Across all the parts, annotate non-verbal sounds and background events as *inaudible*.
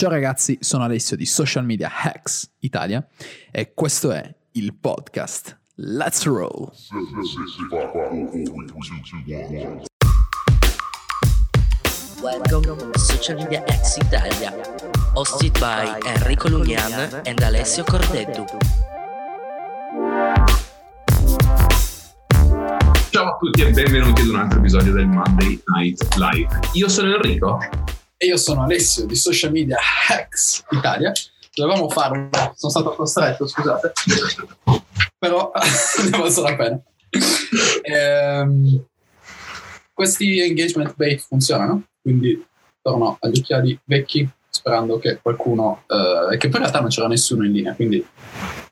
Ciao ragazzi, sono Alessio di Social Media Hacks Italia e questo è il podcast Let's Roll. Welcome to Social Media Hacks Italia, hosted by Enrico Lugnan and Alessio Cordeddu. Ciao a tutti e benvenuti ad un altro episodio del Monday Night Live. Io sono Enrico. E io sono Alessio di Social Media Hacks Italia. Dovevamo farlo, sono stato costretto, scusate, però *laughs* ne valsa la pena. Ehm, questi engagement bait funzionano, quindi torno agli occhiali vecchi sperando che qualcuno, eh, che poi in realtà non c'era nessuno in linea, quindi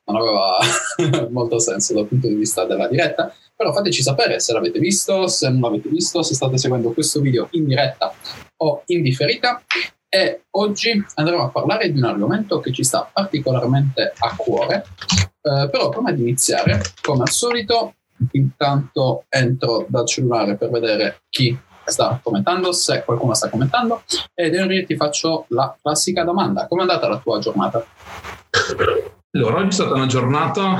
non aveva *laughs* molto senso dal punto di vista della diretta, però fateci sapere se l'avete visto, se non l'avete visto, se state seguendo questo video in diretta o in differita. E oggi andremo a parlare di un argomento che ci sta particolarmente a cuore, eh, però prima di iniziare, come al solito, intanto entro dal cellulare per vedere chi sta commentando, se qualcuno sta commentando, ed Henry ti faccio la classica domanda, come è andata la tua giornata? Allora, oggi è stata una giornata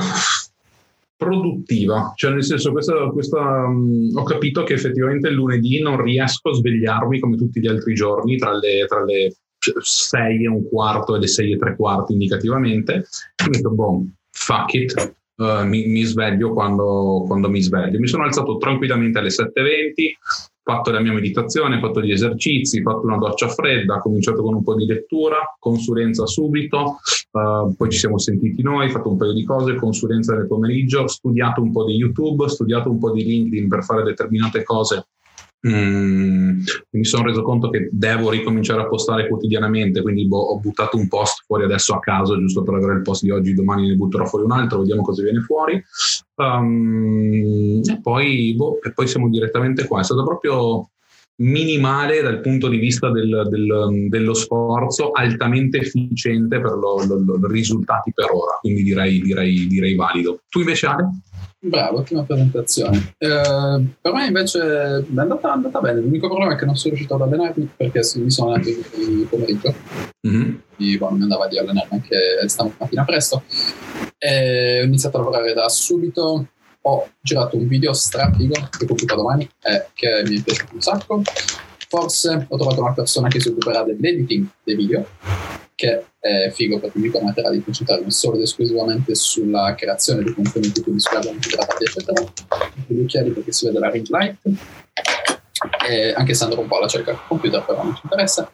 produttiva, cioè nel senso questa, questa, um, ho capito che effettivamente il lunedì non riesco a svegliarmi come tutti gli altri giorni tra le, tra le 6 e un quarto e le 6 e tre quarti indicativamente, ho detto, boh, fuck it, uh, mi, mi, sveglio quando, quando mi sveglio. Mi sono alzato tranquillamente alle 7.20, fatto la mia meditazione, fatto gli esercizi, fatto una doccia fredda, cominciato con un po' di lettura, consulenza subito, uh, poi ci siamo sentiti noi, fatto un paio di cose, consulenza nel pomeriggio, studiato un po' di YouTube, studiato un po' di LinkedIn per fare determinate cose Mm, mi sono reso conto che devo ricominciare a postare quotidianamente, quindi boh, ho buttato un post fuori adesso a caso, giusto per avere il post di oggi, domani ne butterò fuori un altro, vediamo cosa viene fuori. Um, e, poi, boh, e poi siamo direttamente qua. È stato proprio minimale dal punto di vista del, del, dello sforzo, altamente efficiente per i risultati per ora, quindi direi, direi, direi valido. Tu invece Ale? Bravo, ottima presentazione. Eh, per me invece è andata, andata, bene. L'unico problema è che non sono riuscito ad allenarmi perché mi sono allenato di pomeriggio. Mm-hmm. Quindi boh, mi andava di allenarmi anche stamattina presto. E ho iniziato a lavorare da subito. Ho girato un video strafigo che pubblico domani e che mi è piaciuto un sacco. Forse ho trovato una persona che si occuperà dell'editing dei video che è figo perché mi permetterà di concentrarmi solo ed esclusivamente sulla creazione di contenuti, quindi sulla grammaticati, eccetera. Gli occhiali perché si vede la ring light. E anche se andrò un po' alla cerca del computer, però non ci interessa.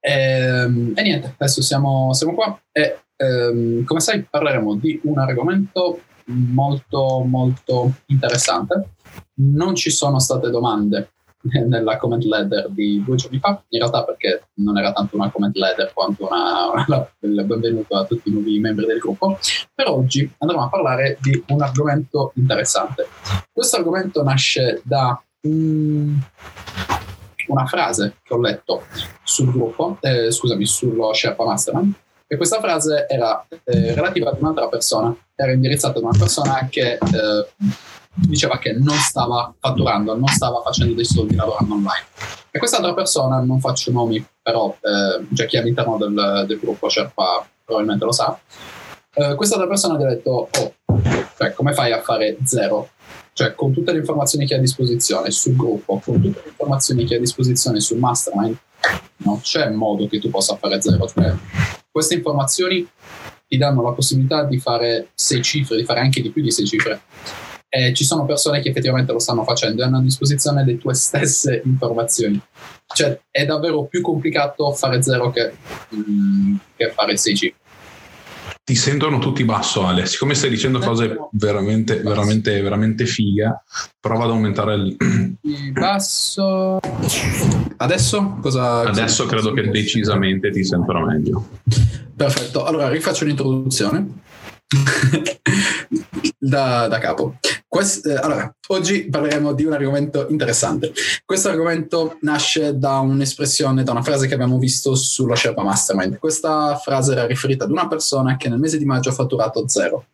E, ehm, e niente, adesso siamo, siamo qua e um, come sai parleremo di un argomento molto molto interessante. Non ci sono state domande nella comment letter di due giorni fa, in realtà perché non era tanto una comment letter quanto una, il benvenuto a tutti i nuovi membri del gruppo. Per oggi andremo a parlare di un argomento interessante. Questo argomento nasce da um, una frase che ho letto sul gruppo, eh, scusami, sullo Sherpa Mastermind, e questa frase era eh, relativa ad un'altra persona, era indirizzata ad una persona che eh, diceva che non stava fatturando, non stava facendo dei soldi lavorando online. E quest'altra persona, non faccio nomi, però eh, già chi è all'interno del, del gruppo Sherpa probabilmente lo sa, eh, quest'altra persona gli ha detto, oh, cioè, come fai a fare zero? Cioè, con tutte le informazioni che hai a disposizione sul gruppo, con tutte le informazioni che hai a disposizione sul mastermind, non c'è modo che tu possa fare zero. Cioè, queste informazioni ti danno la possibilità di fare sei cifre, di fare anche di più di sei cifre eh, ci sono persone che effettivamente lo stanno facendo e hanno a disposizione le tue stesse informazioni. Cioè è davvero più complicato fare zero che, mm, che fare 6G. Ti sentono tutti basso, Ale. Siccome stai dicendo cose veramente, veramente, veramente figa, prova ad aumentare il. basso. Adesso cosa. Adesso cosa credo che decisamente ti sentono meglio. Perfetto. Allora rifaccio l'introduzione. Da, da, capo. Quest, eh, allora, oggi parleremo di un argomento interessante. Questo argomento nasce da un'espressione, da una frase che abbiamo visto sullo Sherpa Mastermind. Questa frase era riferita ad una persona che nel mese di maggio ha fatturato zero.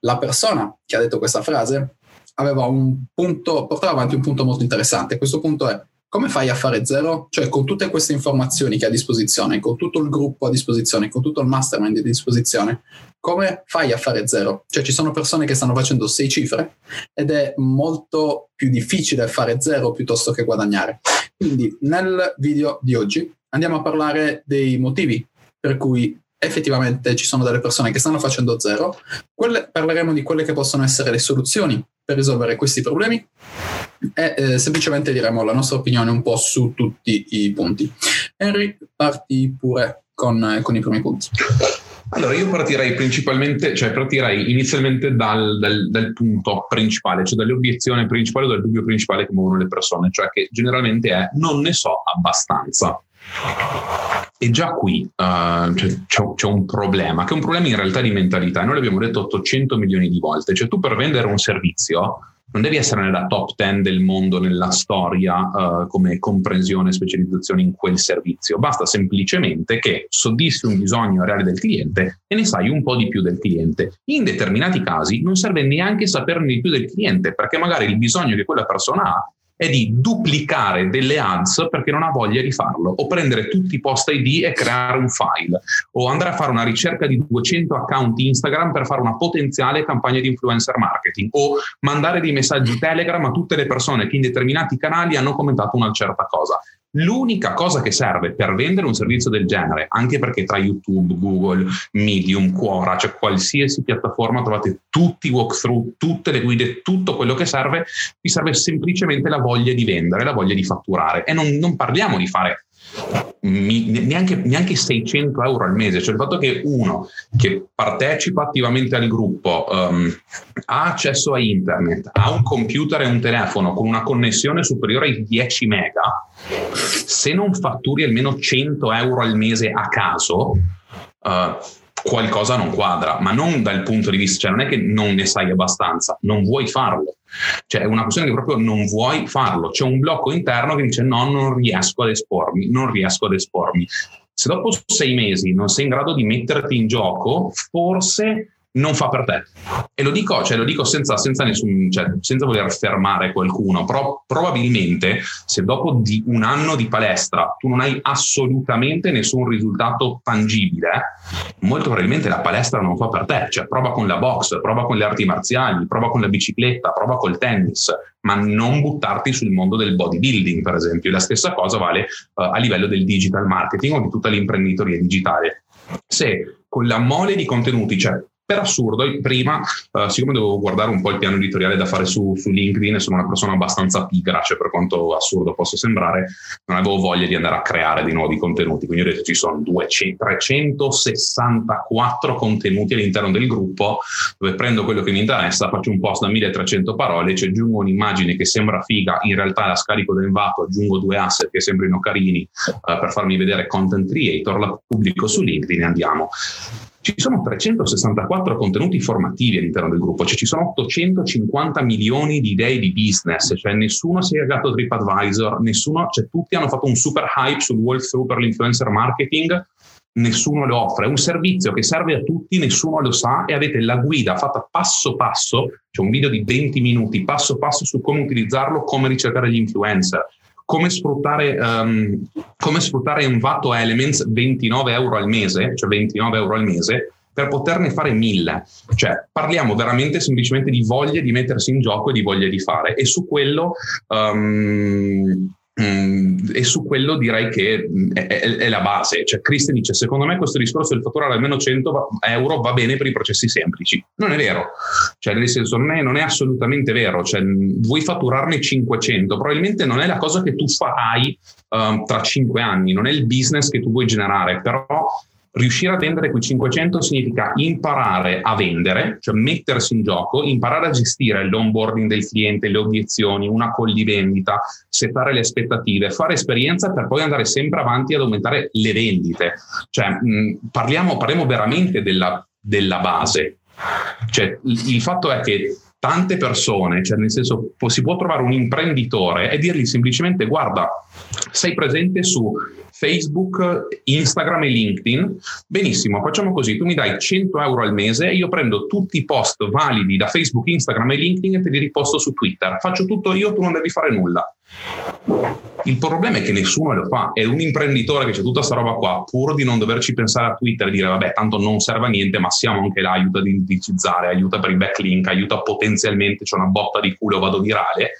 La persona che ha detto questa frase aveva un punto, portava avanti un punto molto interessante. Questo punto è come fai a fare zero? Cioè con tutte queste informazioni che hai a disposizione, con tutto il gruppo a disposizione, con tutto il mastermind a disposizione, come fai a fare zero? Cioè ci sono persone che stanno facendo sei cifre ed è molto più difficile fare zero piuttosto che guadagnare. Quindi nel video di oggi andiamo a parlare dei motivi per cui effettivamente ci sono delle persone che stanno facendo zero, quelle, parleremo di quelle che possono essere le soluzioni per risolvere questi problemi e eh, semplicemente diremo la nostra opinione un po' su tutti i punti. Henry, parti pure con, con i primi punti. Allora, io partirei principalmente, cioè partirei inizialmente dal, dal, dal, punto principale, cioè dall'obiezione principale o dal dubbio principale che muovono le persone, cioè che generalmente è non ne so abbastanza. E già qui uh, c'è, c'è, un problema, che è un problema in realtà di mentalità. Noi l'abbiamo detto 800 milioni di volte, cioè tu per vendere un servizio non devi essere nella top 10 del mondo, nella storia, uh, come comprensione e specializzazione in quel servizio. Basta semplicemente che soddisfi un bisogno reale del cliente e ne sai un po' di più del cliente. In determinati casi non serve neanche saperne di più del cliente, perché magari il bisogno che quella persona ha è di duplicare delle ads perché non ha voglia di farlo, o prendere tutti i post ID e creare un file, o andare a fare una ricerca di 200 account Instagram per fare una potenziale campagna di influencer marketing, o mandare dei messaggi Telegram a tutte le persone che in determinati canali hanno commentato una certa cosa. L'unica cosa che serve per vendere un servizio del genere, anche perché tra YouTube, Google, Medium, Quora, cioè qualsiasi piattaforma trovate tutti i walkthrough, tutte le guide, tutto quello che serve, vi serve semplicemente la voglia di vendere, la voglia di fatturare. E non, non parliamo di fare neanche, neanche, 600 euro al mese, cioè il fatto che uno che partecipa attivamente al gruppo um, ha accesso a internet, ha un computer e un telefono con una connessione superiore ai 10 mega, se non fatturi almeno 100 euro al mese a caso, uh, qualcosa non quadra, ma non dal punto di vista, cioè non è che non ne sai abbastanza, non vuoi farlo. Cioè è una questione che proprio non vuoi farlo. C'è un blocco interno che dice no, non riesco ad espormi, non riesco ad espormi. Se dopo sei mesi non sei in grado di metterti in gioco, forse non fa per te. E lo dico, cioè, lo dico senza, senza, nessun, cioè, senza, voler fermare qualcuno, però probabilmente se dopo un anno di palestra tu non hai assolutamente nessun risultato tangibile, molto probabilmente la palestra non fa per te. Cioè, prova con la box, prova con le arti marziali, prova con la bicicletta, prova col tennis, ma non buttarti sul mondo del bodybuilding, per esempio. La stessa cosa vale uh, a livello del digital marketing o di tutta l'imprenditoria digitale. Se con la mole di contenuti, cioè per assurdo, prima, uh, siccome dovevo guardare un po' il piano editoriale da fare su, su LinkedIn, sono una persona abbastanza pigra, cioè per quanto assurdo possa sembrare, non avevo voglia di andare a creare di nuovi contenuti. Quindi ho detto ci sono 200, 364 contenuti all'interno del gruppo, dove prendo quello che mi interessa, faccio un post da 1300 parole, ci aggiungo un'immagine che sembra figa, in realtà la scarico da Envato, aggiungo due asset che sembrino carini uh, per farmi vedere content creator, la pubblico su LinkedIn e andiamo ci sono 364 contenuti formativi all'interno del gruppo, cioè ci sono 850 milioni di idee di business, cioè nessuno si è legato a TripAdvisor, nessuno, cioè tutti hanno fatto un super hype sul walkthrough per l'influencer marketing, nessuno lo offre, è un servizio che serve a tutti, nessuno lo sa e avete la guida fatta passo passo, c'è un video di 20 minuti passo passo su come utilizzarlo, come ricercare gli influencer come sfruttare, um, come sfruttare Envato Elements 29 euro al mese, cioè 29 euro al mese, per poterne fare mille. Cioè, parliamo veramente semplicemente di voglia di mettersi in gioco e di voglia di fare. E su quello um, Mm, e su quello direi che mm, è, è, è, la base. Cioè, Christian dice: Secondo me questo discorso del fatturare almeno 100 euro va bene per i processi semplici. Non è vero, cioè, nel senso, non è, non è assolutamente vero. Cioè, vuoi fatturarne 500, probabilmente non è la cosa che tu farai uh, tra 5 anni, non è il business che tu vuoi generare, però Riuscire a vendere quei 500 significa imparare a vendere, cioè mettersi in gioco, imparare a gestire l'onboarding del cliente, le obiezioni, una call di vendita, settare le aspettative, fare esperienza per poi andare sempre avanti ad aumentare le vendite. Cioè, mh, parliamo, parliamo veramente della, della base. Cioè, il, il fatto è che tante persone, cioè nel senso si può trovare un imprenditore e dirgli semplicemente guarda, sei presente su Facebook, Instagram e LinkedIn, benissimo, facciamo così, tu mi dai 100 euro al mese e io prendo tutti i post validi da Facebook, Instagram e LinkedIn e te li riposto su Twitter, faccio tutto io, tu non devi fare nulla. Il problema è che nessuno lo fa. È un imprenditore che c'è tutta questa roba qua, pur di non doverci pensare a Twitter e dire vabbè, tanto non serve a niente, ma siamo anche là, aiuta ad indicizzare, aiuta per i backlink, aiuta potenzialmente, c'è una botta di culo, vado virale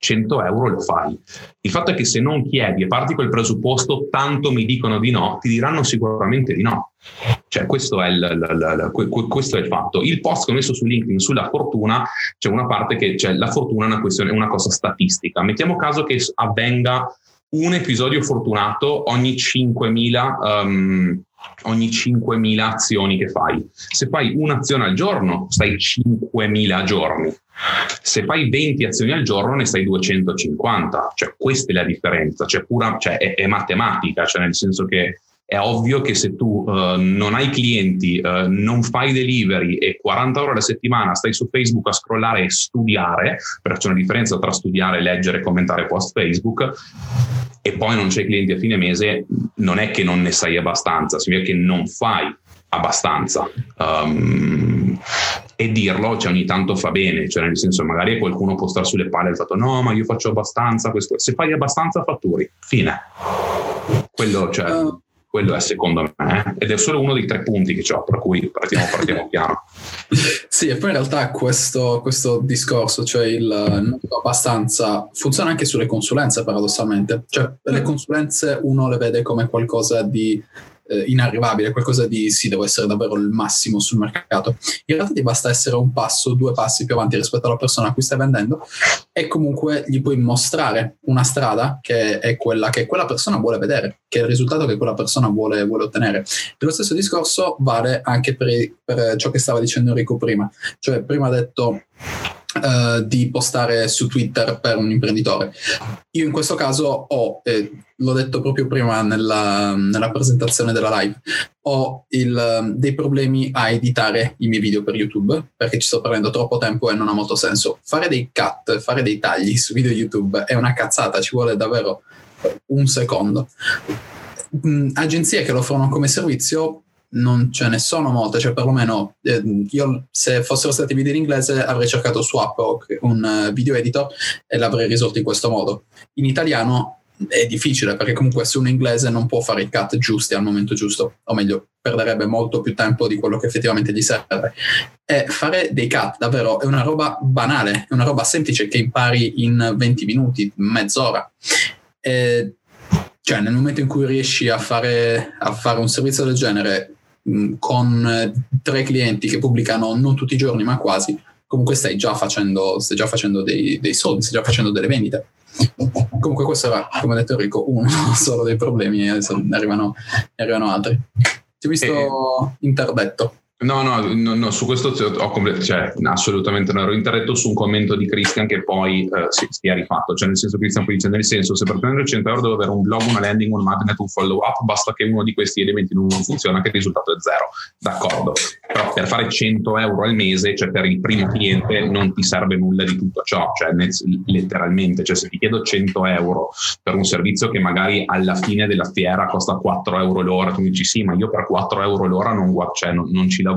100 euro lo fai. Il fatto è che se non chiedi e parti col presupposto tanto mi dicono di no, ti diranno sicuramente di no. Cioè, questo è il, il, il, questo è il fatto. Il post che ho messo su LinkedIn sulla fortuna, c'è una parte che cioè, la fortuna è una, questione, è una cosa statistica. Mettiamo caso che avvenga un episodio fortunato ogni 5.000 um, ogni 5.000 azioni che fai. Se fai un'azione al giorno, stai 5.000 giorni. Se fai 20 azioni al giorno, ne stai 250. Cioè, questa è la differenza. Cioè, pura, cioè, è, è matematica, cioè nel senso che è ovvio che se tu uh, non hai clienti, uh, non fai delivery e 40 ore alla settimana stai su Facebook a scrollare e studiare, perché c'è una differenza tra studiare, leggere e commentare post Facebook, e poi non c'è clienti a fine mese, non è che non ne sai abbastanza, significa che non fai abbastanza. Um, e dirlo cioè, ogni tanto fa bene, cioè nel senso magari qualcuno può stare sulle palle e ha fatto no ma io faccio abbastanza, questo. se fai abbastanza fatturi, fine. Quello cioè... Uh quello è secondo me, eh? ed è solo uno dei tre punti che ho, per cui partiamo, partiamo *laughs* piano. Sì, e poi in realtà questo, questo discorso, cioè il non abbastanza, funziona anche sulle consulenze paradossalmente. Cioè le consulenze uno le vede come qualcosa di eh, inarrivabile, qualcosa di sì, devo essere davvero il massimo sul mercato. In realtà ti basta essere un passo, due passi più avanti rispetto alla persona a cui stai vendendo e comunque gli puoi mostrare una strada che è quella che quella persona vuole vedere, che è il risultato che quella persona vuole, vuole ottenere. E lo stesso discorso vale anche per, per ciò che stava dicendo Enrico prima, cioè prima ha detto Uh, di postare su Twitter per un imprenditore. Io in questo caso ho, eh, l'ho detto proprio prima nella, nella presentazione della live, ho il, dei problemi a editare i miei video per YouTube perché ci sto perdendo troppo tempo e non ha molto senso. Fare dei cut, fare dei tagli su video YouTube è una cazzata, ci vuole davvero un secondo. Mm, agenzie che lo offrono come servizio non ce ne sono molte, cioè perlomeno eh, io se fossero stati video in inglese avrei cercato Swap o un uh, video editor e l'avrei risolto in questo modo. In italiano è difficile perché comunque se uno inglese non può fare i cut giusti al momento giusto, o meglio, perderebbe molto più tempo di quello che effettivamente gli serve. E fare dei cut davvero è una roba banale, è una roba semplice che impari in 20 minuti, mezz'ora. E, cioè nel momento in cui riesci a fare, a fare un servizio del genere Con eh, tre clienti che pubblicano non tutti i giorni ma quasi, comunque stai già facendo, stai già facendo dei, dei soldi, stai già facendo delle vendite. *laughs* Comunque questo era, come ha detto Enrico, uno *laughs* solo dei problemi e ne arrivano, ne arrivano altri. Ti ho visto eh, interdetto. No, no, no, no, su questo ho complet- cioè, assolutamente non ero interdetto su un commento di Christian che poi eh, si, si, è rifatto, cioè nel senso Christian poi dice nel senso se per prendere 100 euro devo avere un blog, una landing, un magnet, un follow up, basta che uno di questi elementi non funziona che il risultato è zero, d'accordo, però per fare 100 euro al mese, cioè per il primo cliente non ti serve nulla di tutto ciò, cioè letteralmente, cioè se ti chiedo 100 euro per un servizio che magari alla fine della fiera costa 4 euro l'ora, tu dici sì ma io per 4 euro l'ora non, cioè, non, non ci lavoro,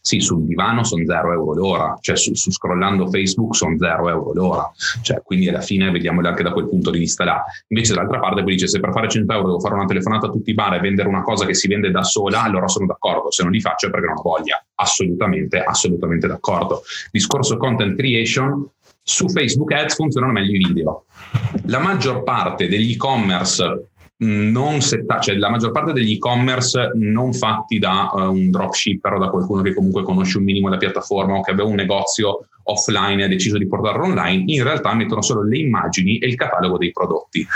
sì, sul divano sono 0 euro l'ora, cioè su, su scrollando Facebook sono 0 euro l'ora, cioè, quindi alla fine vediamolo anche da quel punto di vista là. Invece dall'altra parte poi dice se per fare 100 euro devo fare una telefonata a tutti i bar e vendere una cosa che si vende da sola, allora sono d'accordo, se non li faccio è perché non ho voglia, assolutamente, assolutamente d'accordo. Discorso content creation, su Facebook Ads funzionano meglio i video. La maggior parte degli e-commerce non setta, cioè la maggior parte degli e-commerce non fatti da uh, un dropshipper o da qualcuno che comunque conosce un minimo la piattaforma o che aveva un negozio offline e ha deciso di portarlo online, in realtà mettono solo le immagini e il catalogo dei prodotti.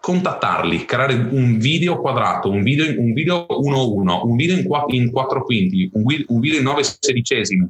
Contattarli, creare un video quadrato, un video, un video 1-1, un video in, 4, in 4 quinti, un, un video in 9 sedicesimi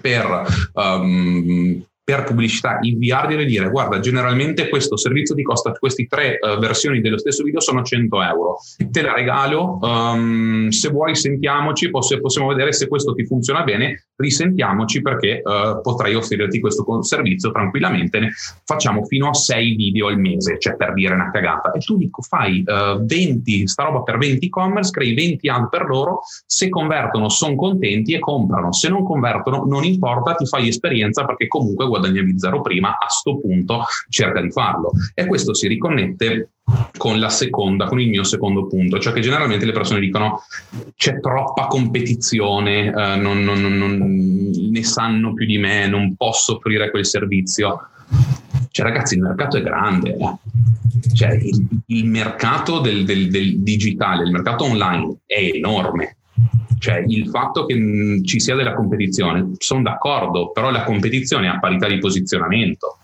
per um, per pubblicità, inviarglielo e dire guarda generalmente questo servizio ti costa queste tre uh, versioni dello stesso video sono 100 euro. Te la regalo um, se vuoi sentiamoci poss- possiamo vedere se questo ti funziona bene risentiamoci perché uh, potrei offrirti questo servizio tranquillamente. Facciamo fino a 6 video al mese cioè per dire una cagata. E tu dico fai uh, 20 sta roba per 20 e-commerce crei 20 ad per loro se convertono sono contenti e comprano se non convertono non importa ti fai esperienza perché comunque guadagnavi zero prima, a sto punto cerca di farlo. E questo si riconnette con la seconda, con il mio secondo punto, cioè che generalmente le persone dicono c'è troppa competizione, eh, non, non, non, ne sanno più di me, non posso offrire quel servizio. Cioè ragazzi il mercato è grande, eh. cioè, il, il, mercato del, del, del digitale, il mercato online è enorme, cioè il fatto che mh, ci sia della competizione, sono d'accordo, però la competizione è a parità di posizionamento.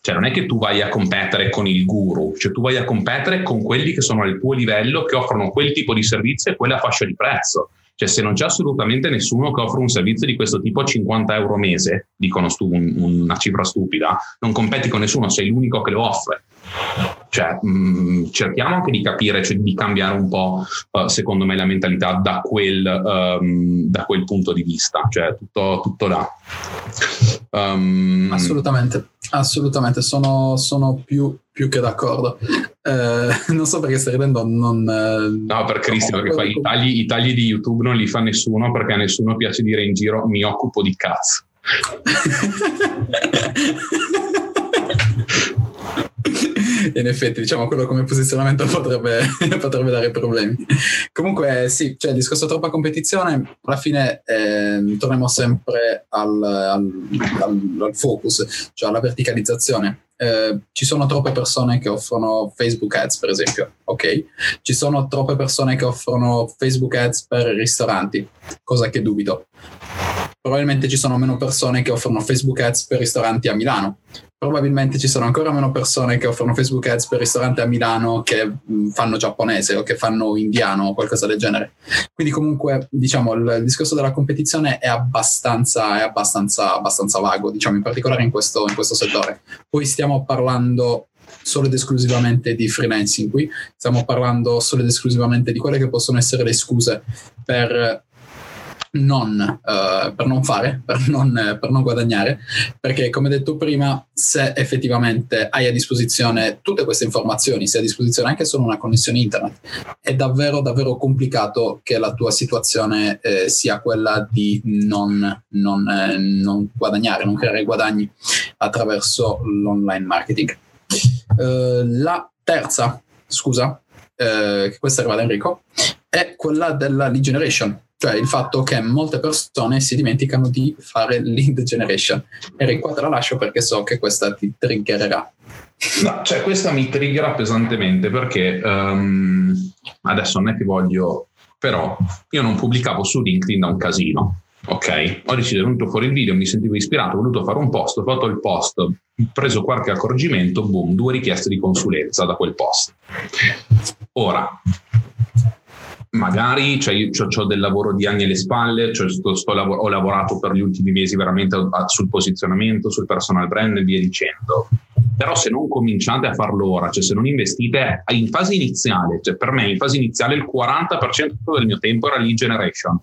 Cioè non è che tu vai a competere con il guru, cioè tu vai a competere con quelli che sono al tuo livello, che offrono quel tipo di servizio e quella fascia di prezzo. Cioè se non c'è assolutamente nessuno che offre un servizio di questo tipo a 50 euro a mese, dicono stu- un, una cifra stupida, non competi con nessuno, sei l'unico che lo offre. Cioè, mh, mm, cerchiamo anche di capire, cioè di cambiare un po', uh, secondo me, la mentalità da quel, um, da quel punto di vista, cioè tutto, tutto là. Um, assolutamente, assolutamente, sono, sono più, più, che d'accordo. Eh, non so perché stai ridendo, non... Eh, no, per Cristian, perché fai i tagli, i tagli di YouTube non li fa nessuno perché a nessuno piace dire in giro mi occupo di cazzo. *laughs* *laughs* in effetti, diciamo, quello come posizionamento *laughs* potrebbe, potrebbe dare problemi. Comunque, sì, cioè il discorso troppa competizione, alla fine eh, torniamo sempre al, al, al, al, focus, cioè alla verticalizzazione. Eh, ci sono troppe persone che offrono Facebook Ads, per esempio, ok? Ci sono troppe persone che offrono Facebook Ads per ristoranti, cosa che dubito. Probabilmente ci sono meno persone che offrono Facebook Ads per ristoranti a Milano probabilmente ci sono ancora meno persone che offrono Facebook Ads per ristoranti a Milano che mm, fanno giapponese o che fanno indiano o qualcosa del genere. Quindi comunque diciamo il, il discorso della competizione è abbastanza, è abbastanza, abbastanza vago, diciamo in particolare in questo, in questo settore. Poi stiamo parlando solo ed esclusivamente di freelancing qui, stiamo parlando solo ed esclusivamente di quelle che possono essere le scuse per non, uh, per non fare, per non, per non, guadagnare, perché come detto prima, se effettivamente hai a disposizione tutte queste informazioni, se hai a disposizione anche solo una connessione internet, è davvero davvero complicato che la tua situazione eh, sia quella di non, non, eh, non, guadagnare, non creare guadagni attraverso l'online marketing. Uh, la terza, scusa, eh, questa arriva da Enrico, è quella della lead generation cioè il fatto che molte persone si dimenticano di fare lead generation. E qua te la lascio perché so che questa ti triggererà. No, cioè questa mi triggera pesantemente perché um, adesso non è che voglio, però io non pubblicavo su LinkedIn da un casino. Ok, ho deciso, è venuto fuori il video, mi sentivo ispirato, ho voluto fare un post, ho fatto il post, ho preso qualche accorgimento, boom, due richieste di consulenza da quel post. Ora, magari cioè io ho del lavoro di anni alle spalle, cioè sto, sto, ho lavorato per gli ultimi mesi veramente sul posizionamento, sul personal brand e via dicendo. Però se non cominciate a farlo ora, cioè se non investite in fase iniziale, cioè per me in fase iniziale il 40% del mio tempo era lead generation,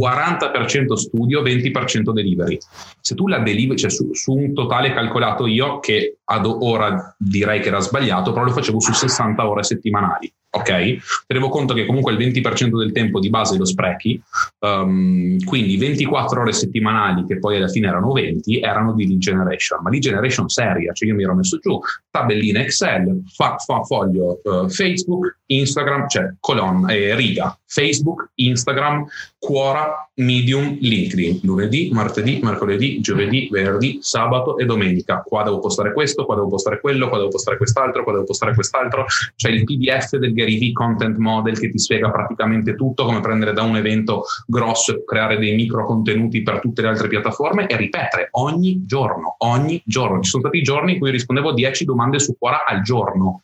40% studio, 20% delivery. Se tu la delivery, cioè su, su un totale calcolato io, che ad ora direi che era sbagliato, però lo facevo su 60 ore settimanali ok? Tenevo conto che comunque il 20% del tempo di base lo sprechi, um, quindi 24 ore settimanali, che poi alla fine erano 20, erano di lead generation, ma lead generation seria, cioè io mi ero messo giù tabellina Excel, fa, fa foglio uh, Facebook, Instagram, cioè colonna eh, riga, Facebook, Instagram, Quora, Medium, LinkedIn, lunedì, martedì, mercoledì, giovedì, venerdì, sabato e domenica. Qua devo postare questo, qua devo postare quello, qua devo postare quest'altro, qua devo postare quest'altro. C'è il PDF del Gary V Content Model che ti spiega praticamente tutto, come prendere da un evento grosso e creare dei micro contenuti per tutte le altre piattaforme e ripetere ogni giorno, ogni giorno. Ci sono stati giorni in cui rispondevo a 10 domande su Quora al giorno.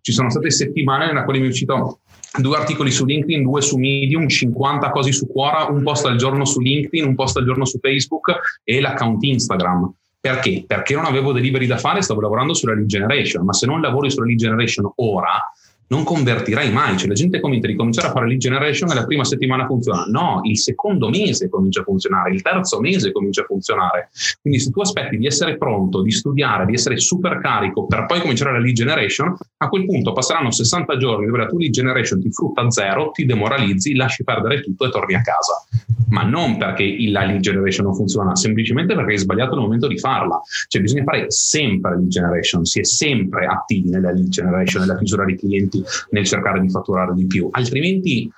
Ci sono state settimane nella quale mi è uscito due articoli su LinkedIn, due su Medium, 50 cose su Quora, un post al giorno su LinkedIn, un post al giorno su Facebook e l'account Instagram. Perché? Perché non avevo delivery da fare, stavo lavorando sulla lead generation, ma se non lavori sulla lead generation ora, non convertirai mai. Cioè la gente comincia a ricominciare a fare lead generation e la prima settimana funziona. No, il secondo mese comincia a funzionare, il terzo mese comincia a funzionare. Quindi se tu aspetti di essere pronto, di studiare, di essere super carico per poi cominciare la lead generation, a quel punto passeranno 60 giorni dove la tua lead generation ti frutta zero, ti demoralizzi, lasci perdere tutto e torni a casa. ma non perché la lead generation non funziona, semplicemente perché hai sbagliato nel momento di farla. Cioè bisogna fare sempre lead generation, si è sempre attivi nella lead generation, nella chiusura di clienti, nel cercare di fatturare di più, altrimenti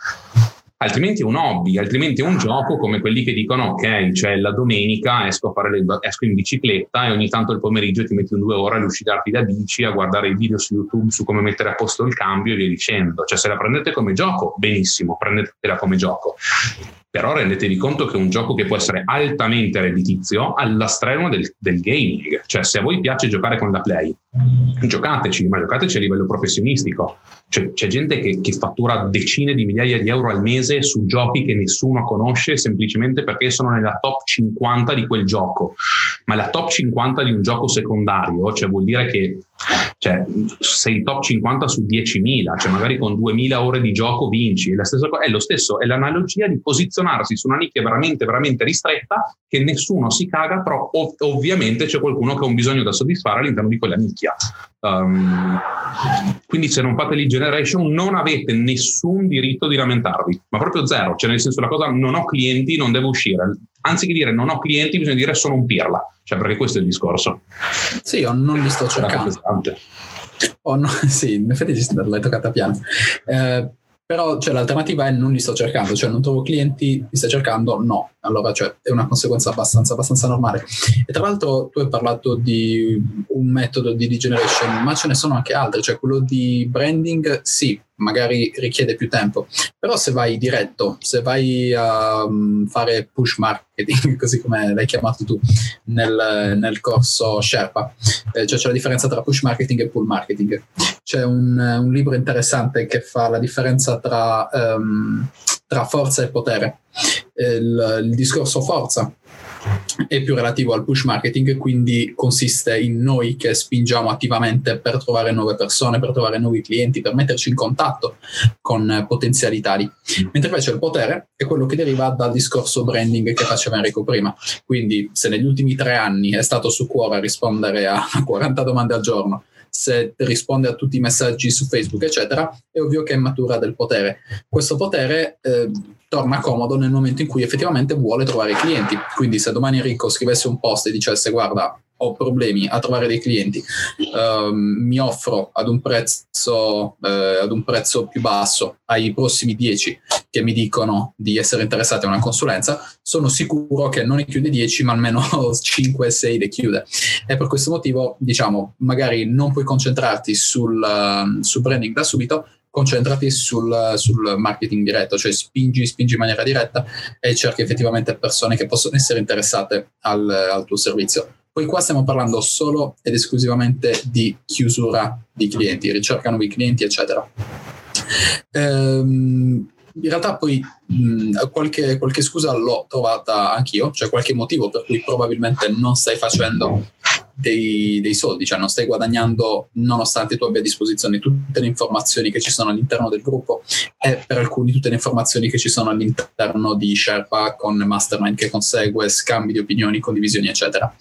altrimenti è un hobby, altrimenti è un gioco come quelli che dicono ok, cioè la domenica esco, le, esco, in bicicletta e ogni tanto il pomeriggio ti metti in due ore a lucidarti la bici, a guardare i video su YouTube su come mettere a posto il cambio e via dicendo. Cioè se la prendete come gioco, benissimo, prendetela come gioco però rendetevi conto che è un gioco che può essere altamente redditizio alla strema del, del, gaming. Cioè, se a voi piace giocare con la Play, giocateci, ma giocateci a livello professionistico. Cioè, c'è gente che, che, fattura decine di migliaia di euro al mese su giochi che nessuno conosce semplicemente perché sono nella top 50 di quel gioco. Ma la top 50 di un gioco secondario, cioè vuol dire che cioè, sei top 50 su 10.000, cioè magari con 2.000 ore di gioco vinci. È, co- è lo stesso, è l'analogia di posizionarsi su una nicchia veramente, veramente ristretta che nessuno si caga, però ov- ovviamente c'è qualcuno che ha un bisogno da soddisfare all'interno di quella nicchia. Um, quindi se non fate lead generation non avete nessun diritto di lamentarvi, ma proprio zero, cioè nel senso la cosa non ho clienti, non devo uscire. Anziché dire non ho clienti, bisogna dire sono un pirla, cioè perché questo è il discorso. Sì, io non li sto cercando. Oh, no, *laughs* sì, in effetti l'hai toccata piano. Eh, però cioè, l'alternativa è non li sto cercando, cioè non trovo clienti, li stai cercando? No. Allora cioè, è una conseguenza abbastanza, abbastanza normale. E tra l'altro tu hai parlato di un metodo di degeneration, ma ce ne sono anche altri, cioè quello di branding sì, magari richiede più tempo, però se vai diretto, se vai a um, fare push marketing, *laughs* così come l'hai chiamato tu nel, nel corso Sherpa, eh, cioè c'è la differenza tra push marketing e pull marketing. C'è un, un libro interessante che fa la differenza tra, um, tra forza e potere. Il, il discorso forza è più relativo al push marketing, quindi consiste in noi che spingiamo attivamente per trovare nuove persone, per trovare nuovi clienti, per metterci in contatto con potenziali tali. Mentre invece il potere è quello che deriva dal discorso branding che faceva Enrico prima. Quindi se negli ultimi tre anni è stato su cuore rispondere a 40 domande al giorno, se risponde a tutti i messaggi su Facebook, eccetera, è ovvio che è matura del potere. Questo potere eh, torna comodo nel momento in cui effettivamente vuole trovare clienti. Quindi se domani Enrico scrivesse un post e dicesse guarda ho problemi a trovare dei clienti, um, mi offro ad un, prezzo, eh, ad un prezzo più basso ai prossimi 10 che mi dicono di essere interessati a una consulenza, sono sicuro che non ne chiude 10, ma almeno *laughs* 5-6 le chiude. E per questo motivo, diciamo, magari non puoi concentrarti sul, uh, sul branding da subito, concentrati sul, sul, marketing diretto, cioè spingi, spingi in maniera diretta e cerchi effettivamente persone che possono essere interessate al, al tuo servizio. Poi qua stiamo parlando solo ed esclusivamente di chiusura di clienti, ricerca nuovi clienti, eccetera. Ehm, in realtà poi mh, qualche, qualche, scusa l'ho trovata anch'io, cioè qualche motivo per cui probabilmente non stai facendo dei, dei, soldi, cioè non stai guadagnando nonostante tu abbia a disposizione tutte le informazioni che ci sono all'interno del gruppo e per alcuni tutte le informazioni che ci sono all'interno di Sherpa con Mastermind che consegue, scambi di opinioni, condivisioni, eccetera.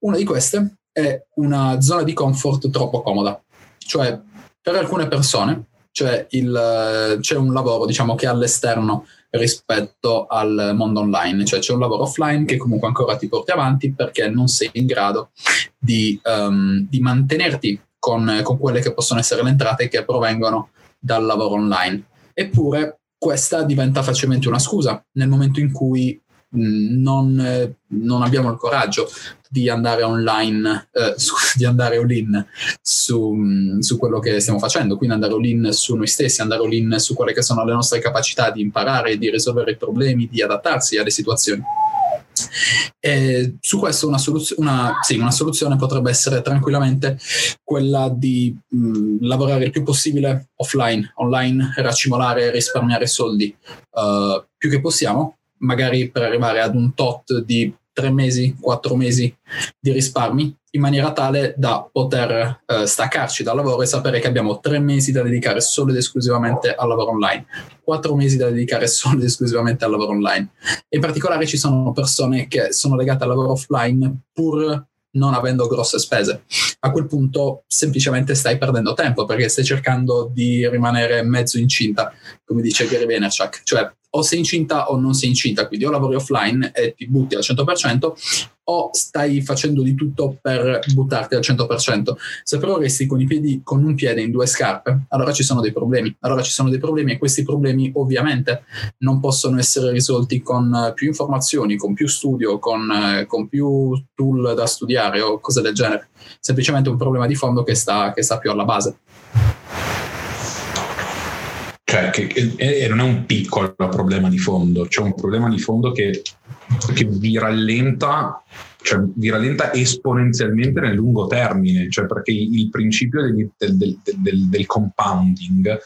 Una di queste è una zona di comfort troppo comoda, cioè per alcune persone cioè il, c'è un lavoro diciamo che è all'esterno rispetto al mondo online, cioè c'è un lavoro offline che comunque ancora ti porti avanti perché non sei in grado di, um, di mantenerti con, con quelle che possono essere le entrate che provengono dal lavoro online. Eppure questa diventa facilmente una scusa nel momento in cui non, eh, non, abbiamo il coraggio di andare online, eh, *laughs* su, di andare all-in su, su, quello che stiamo facendo, quindi andare all-in su noi stessi, andare all-in su quelle che sono le nostre capacità di imparare, di risolvere i problemi, di adattarsi alle situazioni. E su questo una, soluzio- una, sì, una, soluzione potrebbe essere tranquillamente quella di mh, lavorare il più possibile offline, online, racimolare, risparmiare soldi uh, più che possiamo, magari per arrivare ad un tot di tre mesi, quattro mesi di risparmi, in maniera tale da poter eh, staccarci dal lavoro e sapere che abbiamo tre mesi da dedicare solo ed esclusivamente al lavoro online, quattro mesi da dedicare *laughs* solo ed esclusivamente al lavoro online. In particolare ci sono persone che sono legate al lavoro offline pur non avendo grosse spese. A quel punto semplicemente stai perdendo tempo perché stai cercando di rimanere mezzo incinta, come dice Gary Vaynerchuk, cioè o sei incinta o non sei incinta, quindi o lavori offline e ti butti al 100% o stai facendo di tutto per buttarti al 100%. Se però resti con i piedi con un piede in due scarpe, allora ci sono dei problemi. Allora ci sono dei problemi e questi problemi ovviamente non possono essere risolti con più informazioni, con più studio, con, con più tool da studiare o cose del genere. Semplicemente un problema di fondo che sta, che sta più alla base. Cioè, che, e non è un piccolo problema di fondo, c'è un problema di fondo che, che vi rallenta cioè, vi rallenta esponenzialmente nel lungo termine, cioè perché il principio del, del, del, del, compounding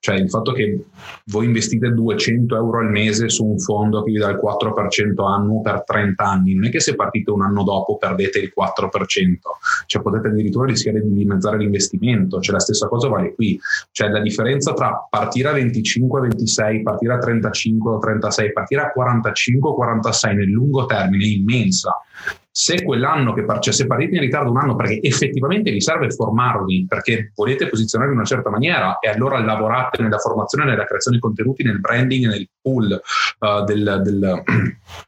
cioè il fatto che voi investite 200 euro al mese su un fondo che vi dà il 4% annuo per 30 anni, non è che se partite un anno dopo perdete il 4%, cioè potete addirittura rischiare di dimezzare l'investimento, cioè la stessa cosa vale qui, cioè la differenza tra partire a 25, 26, partire a 35 o 36, partire a 45 o 46 nel lungo termine è immensa se quell'anno che cioè se partite in ritardo un anno perché effettivamente vi serve formarvi, perché volete posizionarvi in una certa maniera e allora lavorate nella formazione, nella creazione di contenuti, nel branding, nel pool uh, del, del,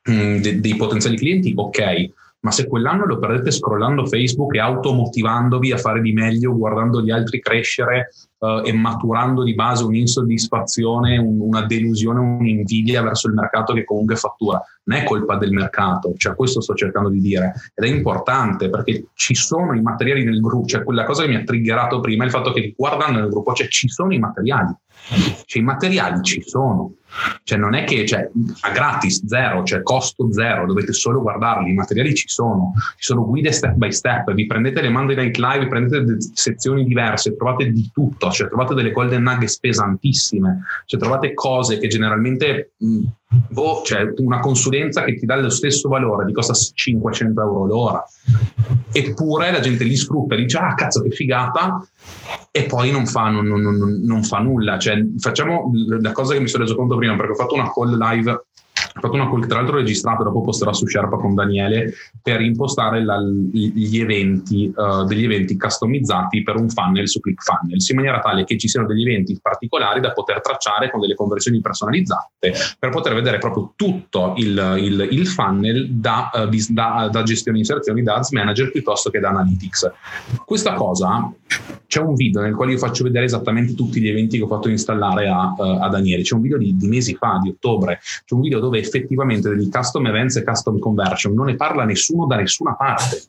*clears throat* de, dei potenziali clienti, ok ma se quell'anno lo perdete scrollando Facebook e automotivandovi a fare di meglio, guardando gli altri crescere uh, e maturando di base un'insoddisfazione, un, una delusione, un'invidia verso il mercato che comunque fattura, non è colpa del mercato, cioè questo sto cercando di dire ed è importante perché ci sono i materiali nel gruppo, cioè quella cosa che mi ha triggerato prima è il fatto che guardando nel gruppo, cioè ci sono i materiali, cioè i materiali ci sono cioè non è che cioè, a gratis, zero, cioè costo zero, dovete solo guardarli, i materiali ci sono, ci sono guide step by step, vi prendete le Monday Night Live, prendete sezioni diverse, trovate di tutto, cioè trovate delle golden nuggets pesantissime, cioè trovate cose che generalmente mh, boh, cioè una consulenza che ti dà lo stesso valore, ti costa 500 euro l'ora. Eppure la gente li sfrutta, dice, ah cazzo che figata, e poi non fa, non, non, non, fa nulla. Cioè, facciamo la cosa che mi sono reso conto prima, perché ho fatto una call live fatto una call, tra l'altro registrata, dopo posterò su Sherpa con Daniele, per impostare la, gli eventi, uh, degli eventi customizzati per un funnel su ClickFunnels, in maniera tale che ci siano degli eventi particolari da poter tracciare con delle conversioni personalizzate, per poter vedere proprio tutto il, il, il funnel da, uh, da, da gestione inserzioni, da Ads Manager piuttosto che da Analytics. Questa cosa, c'è un video nel quale io faccio vedere esattamente tutti gli eventi che ho fatto installare a, uh, a Daniele, c'è un video di, di mesi fa, di ottobre, c'è un video dove effettivamente degli custom events e custom conversion non ne parla nessuno da nessuna parte.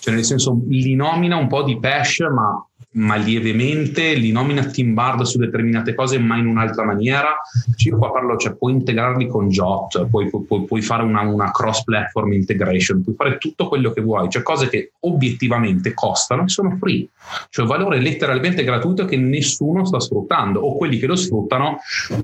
Cioè, nel senso, li nomina un po' di Pesh, ma ma lievemente, li nomina Team Bard su determinate cose, ma in un'altra maniera. Io qua parlo, cioè puoi integrarli con Jot, puoi, puoi, puoi fare una, una, cross-platform integration, puoi fare tutto quello che vuoi, cioè cose che obiettivamente costano e sono free, cioè valore letteralmente gratuito che nessuno sta sfruttando, o quelli che lo sfruttano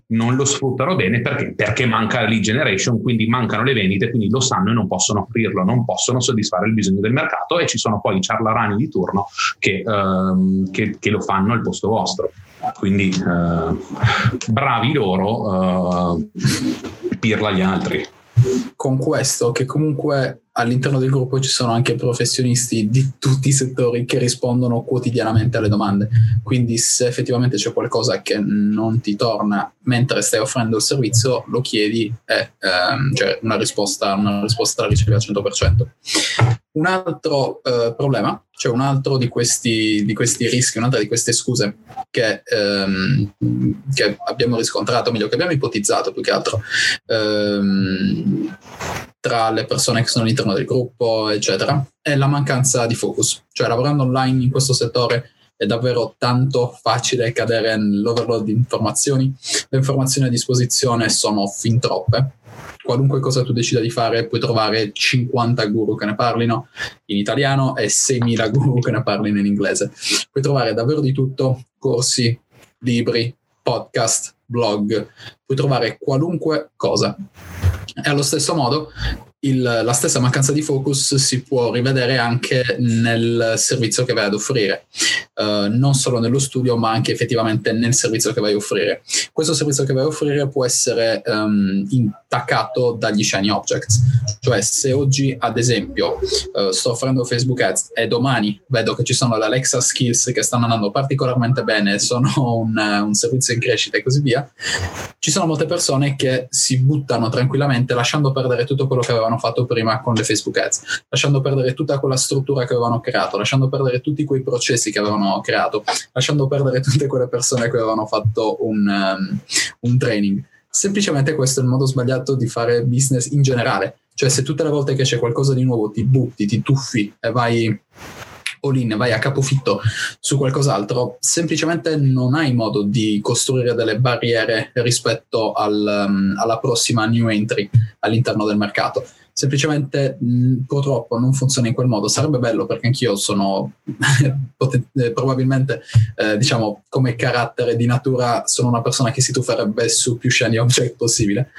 non lo sfruttano bene perché, perché manca la lead generation, quindi mancano le vendite, quindi lo sanno e non possono offrirlo, non possono soddisfare il bisogno del mercato. E ci sono poi i ciarlarani di turno che... Um, che, che, lo fanno al posto vostro. Quindi eh, bravi loro, eh, pirla gli altri. Con questo, che comunque all'interno del gruppo ci sono anche professionisti di tutti i settori che rispondono quotidianamente alle domande. Quindi, se effettivamente c'è qualcosa che non ti torna mentre stai offrendo il servizio, lo chiedi e ehm, cioè una risposta, una risposta la ricevi al 100%. Un altro eh, problema, cioè un altro di questi, di questi, rischi, un'altra di queste scuse che, ehm, che, abbiamo riscontrato, meglio che abbiamo ipotizzato più che altro, ehm, tra le persone che sono all'interno del gruppo, eccetera, è la mancanza di focus. Cioè lavorando online in questo settore è davvero tanto facile cadere nell'overload di informazioni. Le informazioni a disposizione sono fin troppe qualunque cosa tu decida di fare puoi trovare 50 guru che ne parlino in italiano e 6.000 guru che ne parlino in inglese. Puoi trovare davvero di tutto, corsi, libri, podcast, blog, puoi trovare qualunque cosa. E allo stesso modo il, la stessa mancanza di focus si può rivedere anche nel servizio che vai ad offrire, uh, non solo nello studio ma anche effettivamente nel servizio che vai a offrire. Questo servizio che vai a offrire può essere um, in attaccato dagli shiny objects. Cioè se oggi ad esempio uh, sto offrendo Facebook Ads e domani vedo che ci sono le Alexa Skills che stanno andando particolarmente bene, sono un, un servizio in crescita e così via, ci sono molte persone che si buttano tranquillamente lasciando perdere tutto quello che avevano fatto prima con le Facebook Ads, lasciando perdere tutta quella struttura che avevano creato, lasciando perdere tutti quei processi che avevano creato, lasciando perdere tutte quelle persone che avevano fatto un, um, un training semplicemente questo è il modo sbagliato di fare business in generale. Cioè, se tutte le volte che c'è qualcosa di nuovo ti butti, ti tuffi e vai all in, vai a capofitto su qualcos'altro, semplicemente non hai modo di costruire delle barriere rispetto al, um, alla prossima new entry all'interno del mercato semplicemente mh, purtroppo non funziona in quel modo. Sarebbe bello perché anch'io sono *laughs* poten- eh, probabilmente, eh, diciamo, come carattere di natura, sono una persona che si tufferebbe su più shiny object possibile.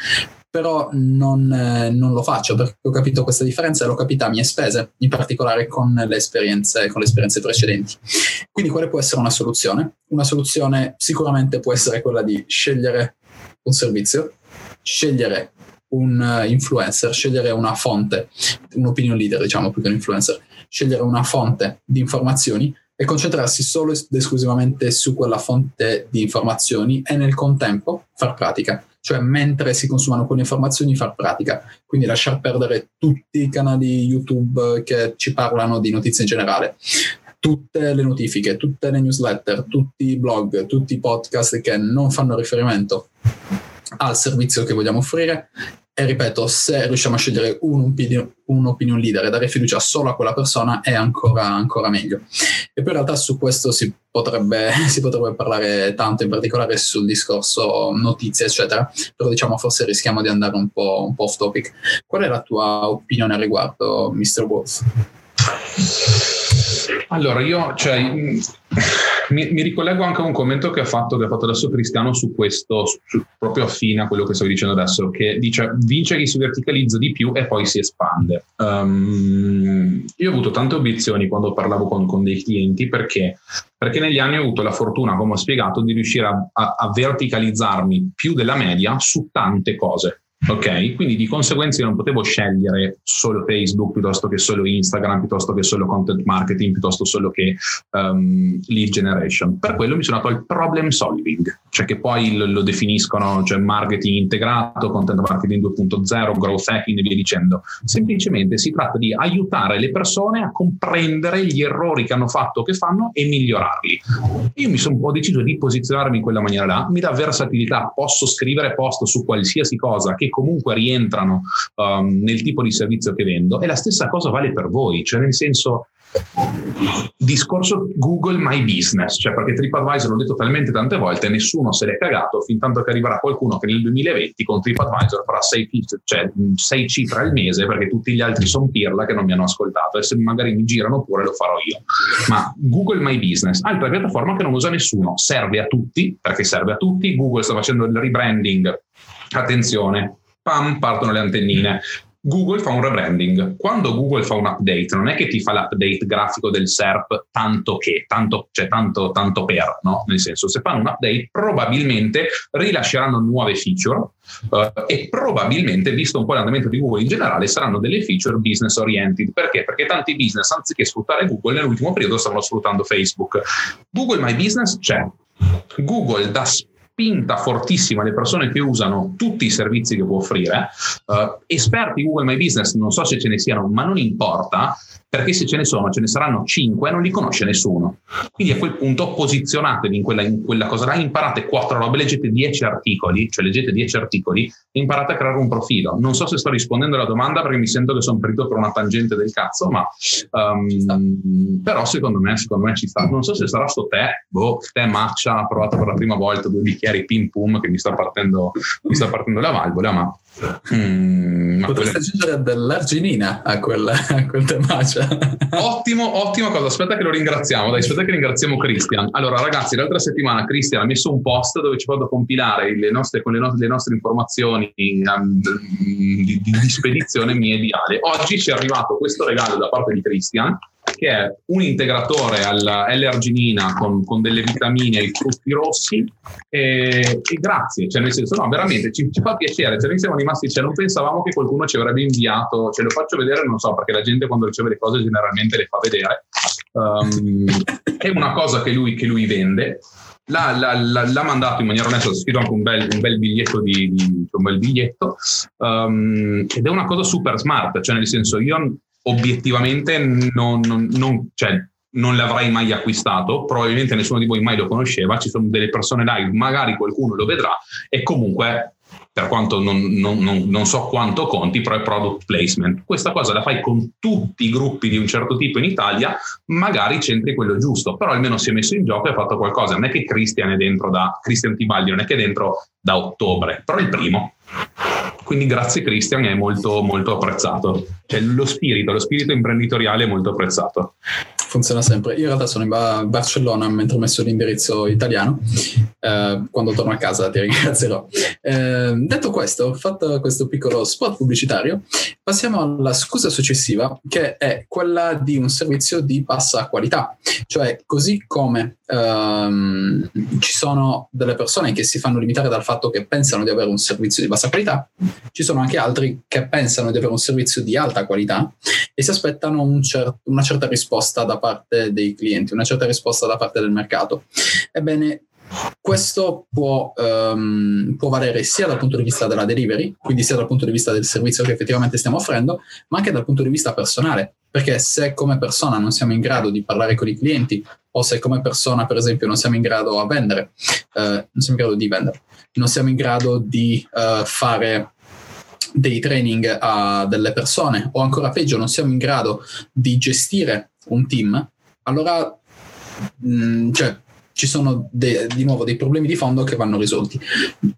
Però non, eh, non, lo faccio perché ho capito questa differenza e l'ho capita a mie spese, in particolare con le esperienze, con le esperienze precedenti. Quindi, quale può essere una soluzione? Una soluzione sicuramente può essere quella di scegliere un servizio, scegliere un eh, influencer, scegliere una fonte, un opinion leader diciamo più che un influencer, scegliere una fonte di informazioni e concentrarsi solo ed esclusivamente su quella fonte di informazioni e nel contempo far pratica, cioè mentre si consumano quelle informazioni far pratica, quindi lasciar perdere tutti i canali YouTube che ci parlano di notizie in generale, tutte le notifiche, tutte le newsletter, tutti i blog, tutti i podcast che non fanno riferimento al servizio che vogliamo offrire e ripeto, se riusciamo a scegliere un opinion, un opinion leader e dare fiducia solo a quella persona è ancora, ancora meglio. E poi in realtà su questo si potrebbe, *laughs* si potrebbe, parlare tanto, in particolare sul discorso notizie, eccetera, però diciamo forse rischiamo di andare un po', un po off topic. Qual è la tua opinione al riguardo, Mr. Wolf? Allora, io cioè, mi, mi, ricollego anche a un commento che ha fatto, che ha fatto adesso Cristiano su questo, su, proprio affine a quello che stavo dicendo adesso, che dice vince chi si verticalizza di più e poi si espande. Um, io ho avuto tante obiezioni quando parlavo con, con dei clienti perché, perché, negli anni ho avuto la fortuna, come ho spiegato, di riuscire a, a, a verticalizzarmi più della media su tante cose. Ok, quindi di conseguenza io non potevo scegliere solo Facebook piuttosto che solo Instagram, piuttosto che solo content marketing, piuttosto solo che um, lead generation. Per quello mi sono dato il problem solving, cioè che poi lo, lo definiscono, cioè marketing integrato, content marketing 2.0, growth hacking e via dicendo. Semplicemente si tratta di aiutare le persone a comprendere gli errori che hanno fatto, che fanno e migliorarli. Io mi sono, ho deciso di posizionarmi in quella maniera là, mi dà versatilità, posso scrivere post su qualsiasi cosa che comunque rientrano um, nel tipo di servizio che vendo e la stessa cosa vale per voi, cioè nel senso discorso Google My Business, cioè perché TripAdvisor l'ho detto talmente tante volte, nessuno se l'è cagato fin tanto che arriverà qualcuno che nel 2020 con TripAdvisor farà 6 cioè, cifre al mese perché tutti gli altri sono pirla che non mi hanno ascoltato e se magari mi girano pure lo farò io. Ma Google My Business, altra piattaforma che non usa nessuno, serve a tutti perché serve a tutti, Google sta facendo il rebranding attenzione, pam, partono le antennine. Google fa un rebranding. Quando Google fa un update, non è che ti fa l'update grafico del SERP tanto che, tanto, cioè tanto, tanto per, no? Nel senso, se fanno un update, probabilmente rilasceranno nuove feature uh, e probabilmente, visto un po' l'andamento di Google in generale, saranno delle feature business oriented. Perché? Perché tanti business, anziché sfruttare Google, nell'ultimo periodo stavano sfruttando Facebook. Google My Business c'è. Google da spinta fortissima alle persone che usano tutti i servizi che può offrire. Uh, esperti Google My Business, non so se ce ne siano, ma non importa, perché se ce ne sono, ce ne saranno 5 e non li conosce nessuno. Quindi a quel punto posizionatevi in quella, in quella cosa là, imparate 4 robe, leggete 10 articoli, cioè leggete 10 articoli imparate a creare un profilo. Non so se sto rispondendo alla domanda perché mi sento che sono perito per una tangente del cazzo, ma um, però secondo me, secondo me ci sta. Non so se sarà sto te, boh, te matcha, provato per la prima volta due bicchieri pim pum che mi sta partendo, mi sta partendo la valvola, ma Mm, Potresti aggiungere dell'arginina a quel, a quel temacia. Ottimo, ottima cosa. Aspetta che lo ringraziamo. Dai, aspetta che ringraziamo Christian. Allora, ragazzi, l'altra settimana Christian ha messo un post dove ci vado compilare le nostre, con le, no- le nostre informazioni um, di, di, di, spedizione mie di Ale. Oggi ci è arrivato questo regalo da parte di Christian che è un integratore all'L-arginina con, con, delle vitamine e i frutti rossi e, e, grazie, cioè nel senso no, veramente ci, ci fa piacere, cioè noi siamo rimasti, cioè non pensavamo che qualcuno ci avrebbe inviato, ce lo faccio vedere, non so, perché la gente quando riceve le cose generalmente le fa vedere, um, è una cosa che lui, che lui vende. L'ha, l'ha, l'ha, mandato in maniera onesta, ha scritto anche un bel, un bel biglietto, di, di, un bel biglietto. Um, ed è una cosa super smart, cioè nel senso io obiettivamente non, non, non, cioè, non l'avrei mai acquistato, probabilmente nessuno di voi mai lo conosceva, ci sono delle persone live, magari qualcuno lo vedrà e comunque per quanto non, non, non, so quanto conti, però è product placement. Questa cosa la fai con tutti i gruppi di un certo tipo in Italia, magari c'entri quello giusto, però almeno si è messo in gioco e ha fatto qualcosa. Non è che Christian è dentro da, Christian Tibaldi non è che è dentro da ottobre, però è il primo. Quindi grazie Christian è molto, molto apprezzato. Cioè lo spirito, lo spirito imprenditoriale è molto apprezzato funziona sempre. Io in realtà sono in Barcellona mentre ho messo l'indirizzo italiano. Eh, quando torno a casa ti ringrazierò. Eh, detto questo, fatto questo piccolo spot pubblicitario, passiamo alla scusa successiva, che è quella di un servizio di bassa qualità. Cioè, così come ehm, ci sono delle persone che si fanno limitare dal fatto che pensano di avere un servizio di bassa qualità, ci sono anche altri che pensano di avere un servizio di alta qualità e si aspettano un cer- una certa risposta da parte dei clienti, una certa risposta da parte del mercato. Ebbene, questo può, um, può, valere sia dal punto di vista della delivery, quindi sia dal punto di vista del servizio che effettivamente stiamo offrendo, ma anche dal punto di vista personale, perché se come persona non siamo in grado di parlare con i clienti o se come persona per esempio non siamo in grado a vendere, uh, non siamo in grado di vendere, non siamo in grado di uh, fare dei training a delle persone o ancora peggio non siamo in grado di gestire un team, allora mh, mm, cioè, ci sono de- di nuovo dei problemi di fondo che vanno risolti.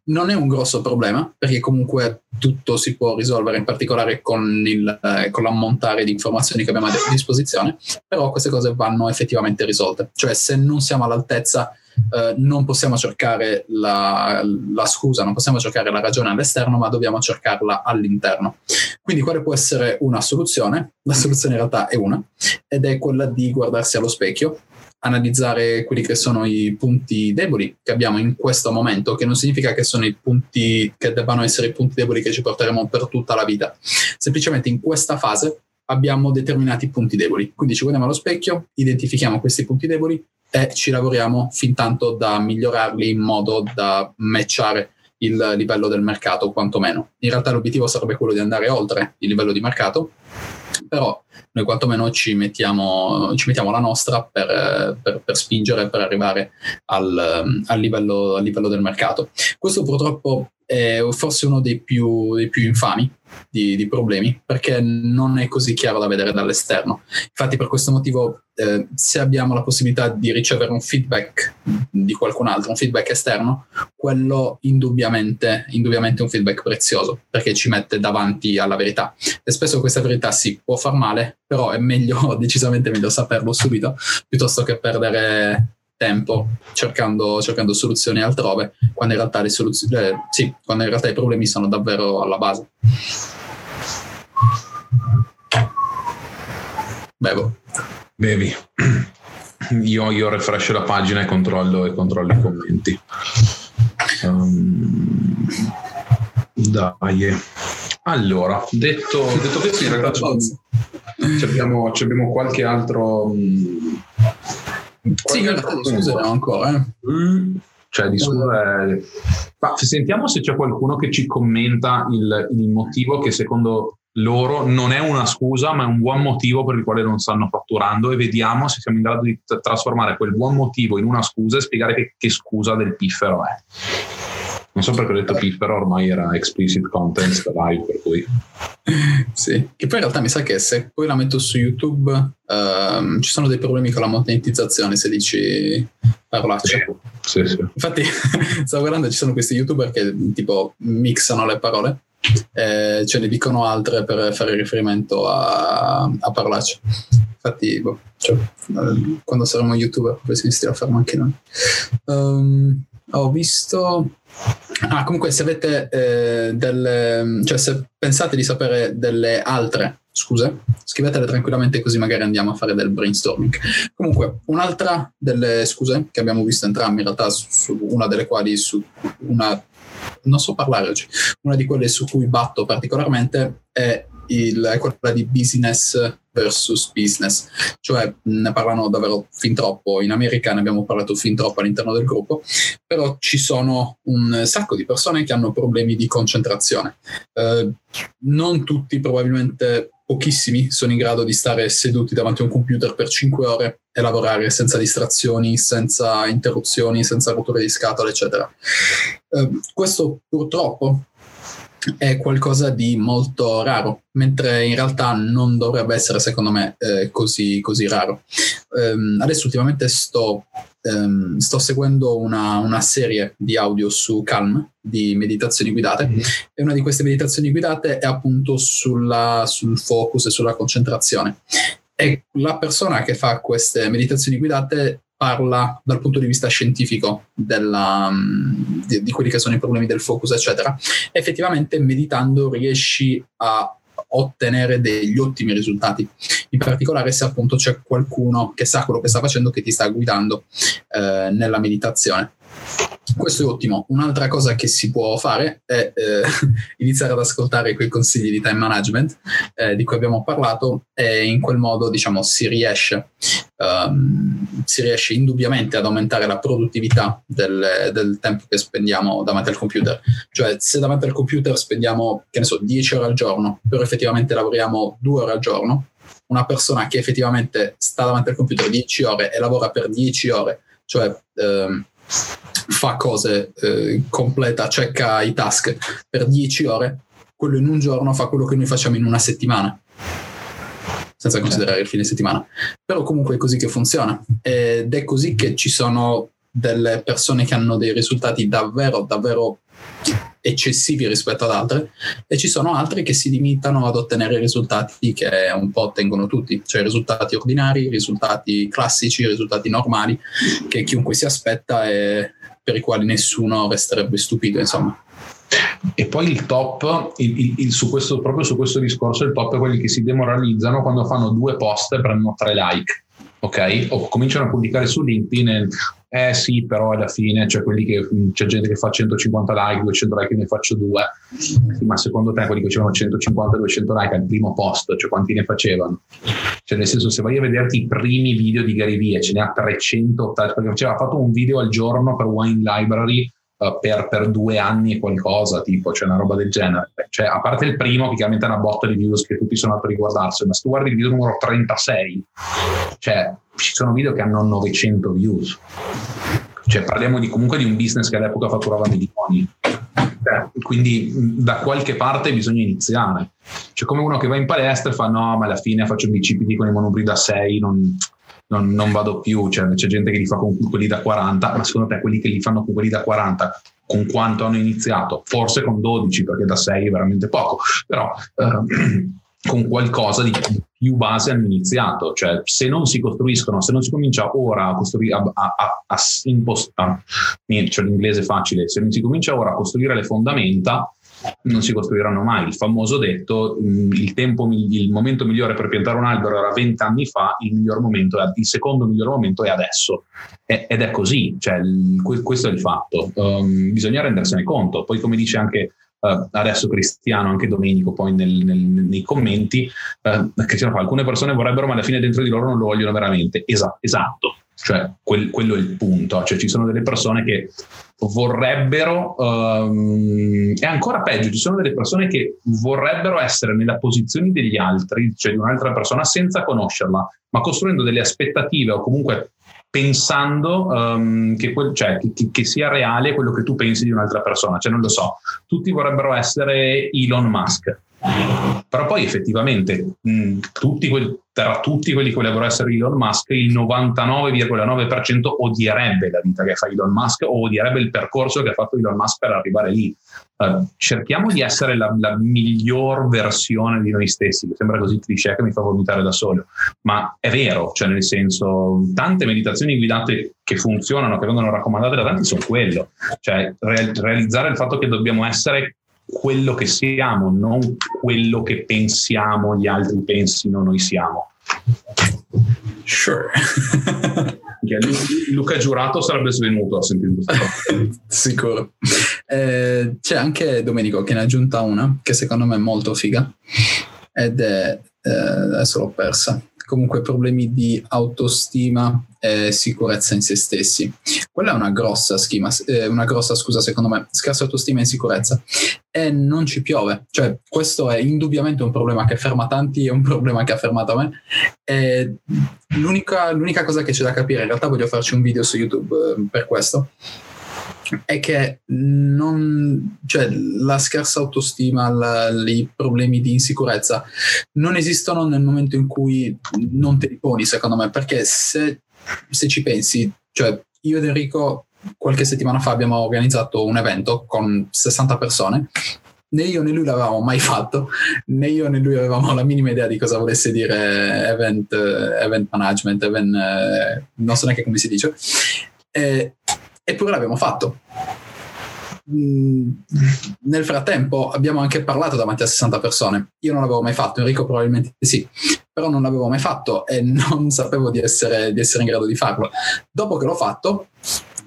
Non è un grosso problema perché comunque tutto si può risolvere in particolare con, il, eh, con l'ammontare di informazioni che abbiamo a disposizione, però queste cose vanno effettivamente risolte. Cioè se non siamo all'altezza eh, non possiamo cercare la, la, scusa, non possiamo cercare la ragione all'esterno, ma dobbiamo cercarla all'interno. Quindi quale può essere una soluzione? La soluzione in realtà è una, ed è quella di guardarsi allo specchio, analizzare quelli che sono i punti deboli che abbiamo in questo momento, che non significa che sono i punti che debbano essere i punti deboli che ci porteremo per tutta la vita. Semplicemente in questa fase abbiamo determinati punti deboli. Quindi ci guardiamo allo specchio, identifichiamo questi punti deboli e ci lavoriamo fin tanto da migliorarli in modo da matchare il livello del mercato quantomeno. In realtà l'obiettivo sarebbe quello di andare oltre il livello di mercato, però noi quantomeno ci mettiamo, ci mettiamo la nostra per, per, per, spingere, per arrivare al, al, livello, al livello del mercato. Questo purtroppo è forse uno dei più, dei più infami di, di, problemi perché non è così chiaro da vedere dall'esterno. Infatti, per questo motivo, eh, se abbiamo la possibilità di ricevere un feedback di qualcun altro, un feedback esterno, quello indubbiamente, indubbiamente è un feedback prezioso perché ci mette davanti alla verità. E spesso questa verità si può far male, però è meglio, *laughs* decisamente meglio saperlo subito piuttosto che perdere tempo cercando, cercando soluzioni altrove, quando in realtà le soluzioni, eh, sì, quando in realtà i problemi sono davvero alla base. Bevo. Bevi. *clears throat* Io, io refresh la pagina e controllo, e controllo i commenti. Um, dai. Allora, detto, detto questo, in realtà abbiamo, abbiamo qualche altro. Um, sì, io scuserò ancora. Eh. Cioè, di suo. Ma sentiamo se c'è qualcuno che ci commenta il, il motivo che secondo loro non è una scusa, ma è un buon motivo per il quale non stanno fatturando e vediamo se siamo in grado di t- trasformare quel buon motivo in una scusa e spiegare che, che scusa del piffero è. Non so perché ho detto piffero, ormai era explicit content live, per cui... Sì, che poi in realtà mi sa che se poi la metto su YouTube um, ci sono dei problemi con la monetizzazione se dici parolacce. Sì, sì, sì. Infatti *laughs* stavo guardando, ci sono questi YouTuber che tipo mixano le parole eh, ce ne dicono altre per fare riferimento a, a parolacce. Infatti, boh, cioè, quando saremo youtuber, inizierà a farlo anche noi. Um, ho visto Ah, comunque se avete eh, delle, cioè se pensate di sapere delle altre scuse, scrivetele tranquillamente così magari andiamo a fare del brainstorming. Comunque, un'altra delle scuse che abbiamo visto entrambi, in realtà su, su una delle quali su una non so parlare oggi, una di quelle su cui batto particolarmente è, il, è quella di business versus business, cioè ne parlano davvero fin troppo, in America ne abbiamo parlato fin troppo all'interno del gruppo, però ci sono un sacco di persone che hanno problemi di concentrazione. Eh, non tutti probabilmente pochissimi sono in grado di stare seduti davanti a un computer per 5 ore e lavorare senza distrazioni, senza interruzioni, senza rotture di scatola, eccetera. Eh, questo purtroppo è qualcosa di molto raro, mentre in realtà non dovrebbe essere, secondo me, eh, così, così, raro. Um, adesso ultimamente sto, um, sto seguendo una, una, serie di audio su Calm, di meditazioni guidate, mm-hmm. e una di queste meditazioni guidate è appunto sulla, sul focus e sulla concentrazione. E la persona che fa queste meditazioni guidate parla dal punto di vista scientifico della, mm, di, di, quelli che sono i problemi del focus, eccetera. Effettivamente meditando riesci a ottenere degli ottimi risultati, in particolare se appunto c'è qualcuno che sa quello che sta facendo, che ti sta guidando eh, nella meditazione. Questo è ottimo. Un'altra cosa che si può fare è eh, *laughs* iniziare ad ascoltare quei consigli di time management eh, di cui abbiamo parlato e in quel modo diciamo, si, riesce, um, si riesce indubbiamente ad aumentare la produttività del, del, tempo che spendiamo davanti al computer. Cioè se davanti al computer spendiamo, che ne so, 10 ore al giorno, però effettivamente lavoriamo 2 ore al giorno, una persona che effettivamente sta davanti al computer 10 ore e lavora per 10 ore, cioè... Um, fa cose, eh, completa, checca i task per 10 ore, quello in un giorno fa quello che noi facciamo in una settimana. Senza considerare il fine settimana. Però comunque è così che funziona. Ed è così che ci sono delle persone che hanno dei risultati davvero, davvero eccessivi rispetto ad altre e ci sono altre che si limitano ad ottenere risultati che un po' ottengono tutti, cioè risultati ordinari, risultati classici, risultati normali che chiunque si aspetta e per i quali nessuno resterebbe stupito, insomma. E poi il top, il, il, il, su questo, proprio su questo discorso, il top è quelli che si demoralizzano quando fanno due post e prendono tre like ok? O cominciano a pubblicare su LinkedIn, eh sì, però alla fine c'è, che, c'è gente che fa 150 like, 200 like, ne faccio due. Sì, ma secondo te quelli che facevano 150-200 like al primo post, cioè quanti ne facevano? Cioè nel senso, se vai a vederti i primi video di Gary Vee, ce ne ha 380, perché faceva, ha fatto un video al giorno per Wine Library Uh, per, per, due anni e qualcosa, tipo, cioè una roba del genere. Cioè, a parte il primo, che chiaramente è una botta di views che tutti sono andati a riguardarsi, ma se tu guardi il video numero 36, cioè ci sono video che hanno 900 views. Cioè, parliamo di, comunque di un business che all'epoca fatturava milioni. Cioè, quindi da qualche parte bisogna iniziare. Cioè, come uno che va in palestra e fa: No, ma alla fine faccio un bicipiti con i monobri da 6, non, non, non, vado più, cioè, c'è gente che li fa con quelli da 40, ma secondo te quelli che li fanno con quelli da 40 con quanto hanno iniziato? Forse con 12, perché da 6 è veramente poco, però eh, *clears throat* con qualcosa di più base hanno iniziato, cioè se non si costruiscono, se non si comincia ora a costruire, a, a, a, a impostare, cioè l'inglese facile, se non si comincia ora a costruire le fondamenta, non si costruiranno mai. Il famoso detto, mm, il, tempo, il momento migliore per piantare un albero era 20 anni fa, il, miglior momento è, il secondo miglior momento è adesso. ed è così, cioè, questo è il fatto. Um, bisogna rendersene conto. Poi, come dice anche uh, adesso Cristiano, anche Domenico, poi nel, nel, nei commenti, uh, Cristiano fa, alcune persone vorrebbero, ma alla fine dentro di loro non lo vogliono veramente. Esa- esatto, cioè quel, quello è il punto. Cioè, ci sono delle persone che vorrebbero, um, ancora peggio, ci sono delle persone che vorrebbero essere nella posizione degli altri, cioè di un'altra persona, senza conoscerla, ma costruendo delle aspettative o comunque pensando um, che, quel, cioè, che, che, sia reale quello che tu pensi di un'altra persona. Cioè, non lo so, tutti vorrebbero essere Elon Musk. Però poi effettivamente mh, tutti que- tra tutti quelli che vorrebbero essere Elon Musk, il 99,9% odierebbe la vita che fa Elon Musk o odierebbe il percorso che ha fatto Elon Musk per arrivare lì. Uh, cerchiamo di essere la, la, miglior versione di noi stessi, che sembra così cliché che mi fa vomitare da solo, ma è vero, cioè nel senso, tante meditazioni guidate che funzionano, che vengono raccomandate da tanti, sono quello, cioè re- realizzare il fatto che dobbiamo essere quello che siamo, non quello che pensiamo gli altri pensino noi siamo. Sure. *laughs* Luca Giurato sarebbe svenuto a sentire. *laughs* Sicuro. Eh, c'è anche Domenico che ne ha aggiunta una che secondo me è molto figa ed è eh, adesso l'ho persa comunque problemi di autostima e sicurezza in se stessi. Quella è una grossa schema, eh, una grossa scusa secondo me, scarsa autostima e insicurezza. E non ci piove, cioè questo è indubbiamente un problema che ferma tanti, è un problema che ha fermato me. E l'unica, l'unica cosa che c'è da capire, in realtà voglio farci un video su YouTube eh, per questo, è che non, cioè, la scarsa autostima, la, i problemi di insicurezza non esistono nel momento in cui non te li poni, secondo me, perché se, se ci pensi, cioè io ed Enrico qualche settimana fa abbiamo organizzato un evento con 60 persone né io né lui l'avevamo mai fatto, né io né lui avevamo la minima idea di cosa volesse dire event, event management, event, eh, non so neanche come si dice. E, eppure l'abbiamo fatto. Mm, nel frattempo abbiamo anche parlato davanti a 60 persone. Io non l'avevo mai fatto, Enrico probabilmente sì, però non l'avevo mai fatto e non sapevo di essere, di essere in grado di farlo. Dopo che l'ho fatto,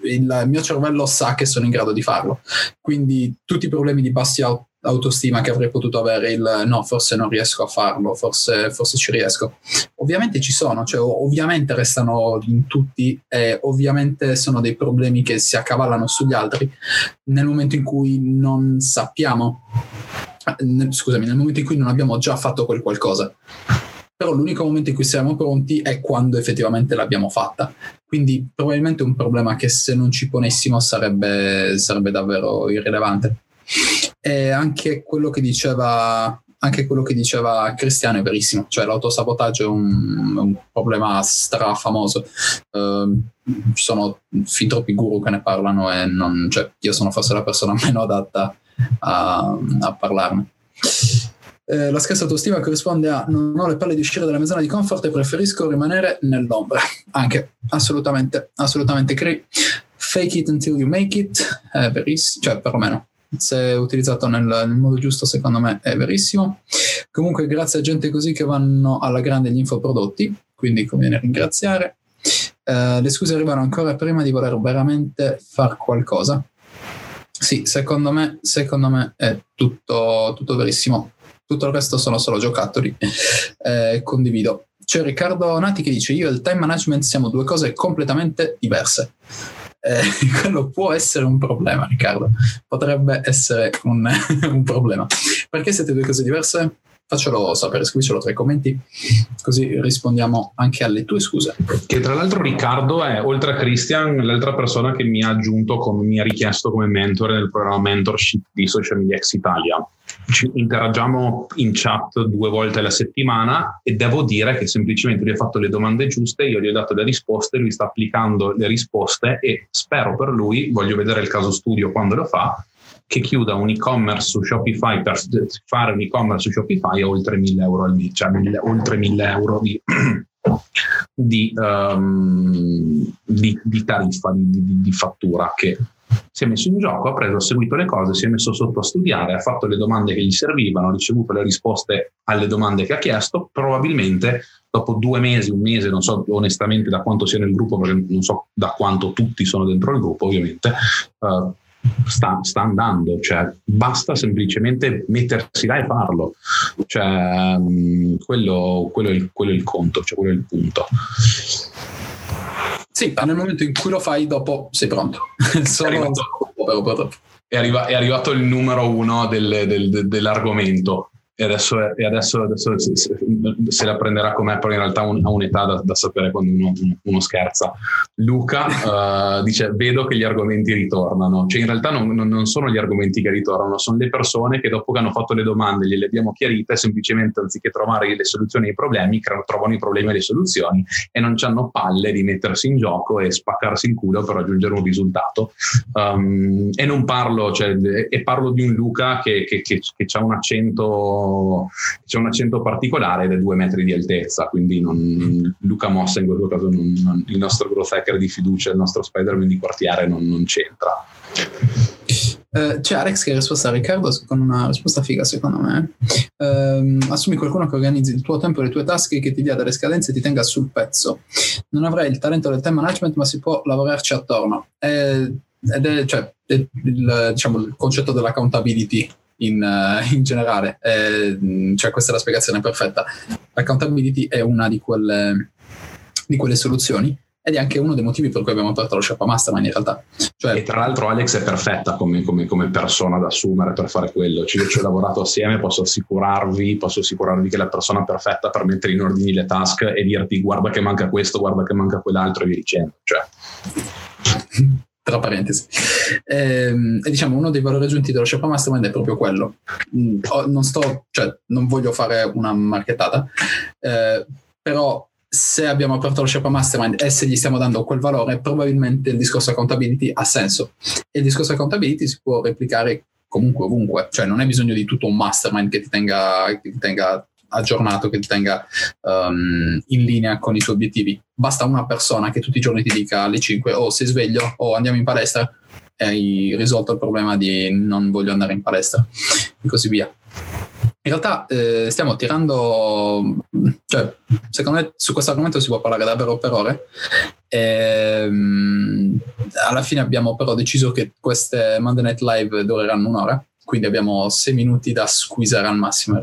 il mio cervello sa che sono in grado di farlo. Quindi tutti i problemi di bassi autostima che avrei potuto avere il no, forse non riesco a farlo, forse, forse ci riesco. Ovviamente ci sono, cioè ovviamente restano in tutti e ovviamente sono dei problemi che si accavallano sugli altri nel momento in cui non sappiamo, scusami, nel momento in cui non abbiamo già fatto quel qualcosa. Però l'unico momento in cui siamo pronti è quando effettivamente l'abbiamo fatta. Quindi probabilmente un problema che se non ci ponessimo sarebbe, sarebbe davvero irrilevante. E anche quello che diceva anche quello che diceva Cristiano è verissimo, cioè l'autosabotaggio è un, un problema strafamoso. Uh, ci sono fin troppi guru che ne parlano e non, cioè, io sono forse la persona *laughs* meno adatta a, a parlarne. Eh, la scarsa autostima corrisponde a non ho le palle di uscire dalla mia zona di comfort e preferisco rimanere nell'ombra. Anche, assolutamente, assolutamente crei. Fake it until you make it, è verissimo, cioè perlomeno se utilizzato nel, nel, modo giusto secondo me è verissimo. Comunque grazie a gente così che vanno alla grande gli infoprodotti, quindi conviene ringraziare. Uh, le scuse arrivano ancora prima di voler veramente fare qualcosa. Sì, secondo me, secondo me è tutto, tutto verissimo. Tutto il resto sono solo giocattoli. *laughs* Eh, condivido. C'è Riccardo Nati che dice: Io e il time management siamo due cose completamente diverse eh, *laughs* quello può essere un problema, Riccardo. Potrebbe essere un, *laughs* un problema. Perché siete due cose diverse? faccelo sapere, scrivicelo tra i commenti, così rispondiamo anche alle tue scuse. Che tra l'altro Riccardo è, oltre a Christian, l'altra persona che mi ha aggiunto, come mi ha richiesto come mentore nel programma mentorship di Social Media Ex Italia. Ci interagiamo in chat due volte alla settimana e devo dire che semplicemente lui ha fatto le domande giuste, io gli ho dato le risposte, lui sta applicando le risposte e spero per lui, voglio vedere il caso studio quando lo fa, che chiuda un e-commerce su Shopify per fare un e-commerce su Shopify a oltre 1000 euro al mese, cioè mille, oltre 1000 euro di, *clears throat* di, um, di, di tariffa, di, fattura che si è messo in gioco, ha preso, ha seguito le cose, si è messo sotto a studiare, ha fatto le domande che gli servivano, ha ricevuto le risposte alle domande che ha chiesto, probabilmente dopo due mesi, un mese, non so onestamente da quanto sia nel gruppo, perché non so da quanto tutti sono dentro il gruppo ovviamente, uh, sta, sta, andando, cioè basta semplicemente mettersi là e farlo, cioè, um, quello, quello, è il, quello, è il, conto, cioè quello è il punto. Sì, nel momento in cui lo fai, dopo sei pronto. *laughs* Solo è, arrivato, è, arriva, è arrivato il numero uno del, del, dell'argomento e adesso, e adesso, adesso se, se, la prenderà con me, però in realtà un, ha un'età da, da, sapere quando uno, uno scherza. Luca uh, dice: Vedo che gli argomenti ritornano. Cioè, in realtà non, non, non, sono gli argomenti che ritornano, sono le persone che dopo che hanno fatto le domande, gliele abbiamo chiarite, semplicemente anziché trovare le soluzioni ai problemi, trovano i problemi e le soluzioni e non hanno palle di mettersi in gioco e spaccarsi in culo per raggiungere un risultato. Um, e non parlo, cioè, e parlo di un Luca che, che, che, che ha un accento c'è un accento particolare ed è due metri di altezza, quindi non, Luca Mossa in questo caso non, non, il nostro growth hacker di fiducia, il nostro Spider-Man di quartiere non, c'entra. Uh, c'è Alex che ha risposto a Riccardo con una risposta figa secondo me. Uh, assumi qualcuno che organizzi il tuo tempo e le tue tasche, che ti dia delle scadenze e ti tenga sul pezzo. Non avrai il talento del time management, ma si può lavorarci attorno. Eh, ed è, cioè, è il, diciamo, il concetto dell'accountability in, uh, in generale. Eh, cioè, questa è la spiegazione perfetta. L'accountability è una di quelle, di quelle soluzioni ed è anche uno dei motivi per cui abbiamo aperto lo Sherpa Mastermind in realtà. Cioè, e tra l'altro Alex è perfetta come, come, come, persona da assumere per fare quello. Cioè, io ci ho lavorato assieme, posso assicurarvi, posso assicurarvi che è la persona perfetta per mettere in ordine le task e dirti guarda che manca questo, guarda che manca quell'altro e via dicendo. Cioè *laughs* tra parentesi. E, ehm, e, diciamo uno dei valori aggiunti dello Sherpa Mastermind è proprio quello. Mm, non sto, cioè, non voglio fare una marchettata, eh, però se abbiamo aperto lo Sherpa Mastermind e se gli stiamo dando quel valore, probabilmente il discorso accountability ha senso. E il discorso accountability si può replicare comunque ovunque, cioè non hai bisogno di tutto un mastermind che ti tenga, che ti tenga aggiornato che ti tenga um, in linea con i tuoi obiettivi. Basta una persona che tutti i giorni ti dica alle 5 o oh, sei sveglio o oh, andiamo in palestra e hai risolto il problema di non voglio andare in palestra e così via. In realtà eh, stiamo tirando, cioè, secondo me su questo argomento si può parlare davvero per ore. E, um, alla fine abbiamo però deciso che queste Monday Night Live dureranno un'ora, quindi abbiamo sei minuti da squeezare al massimo.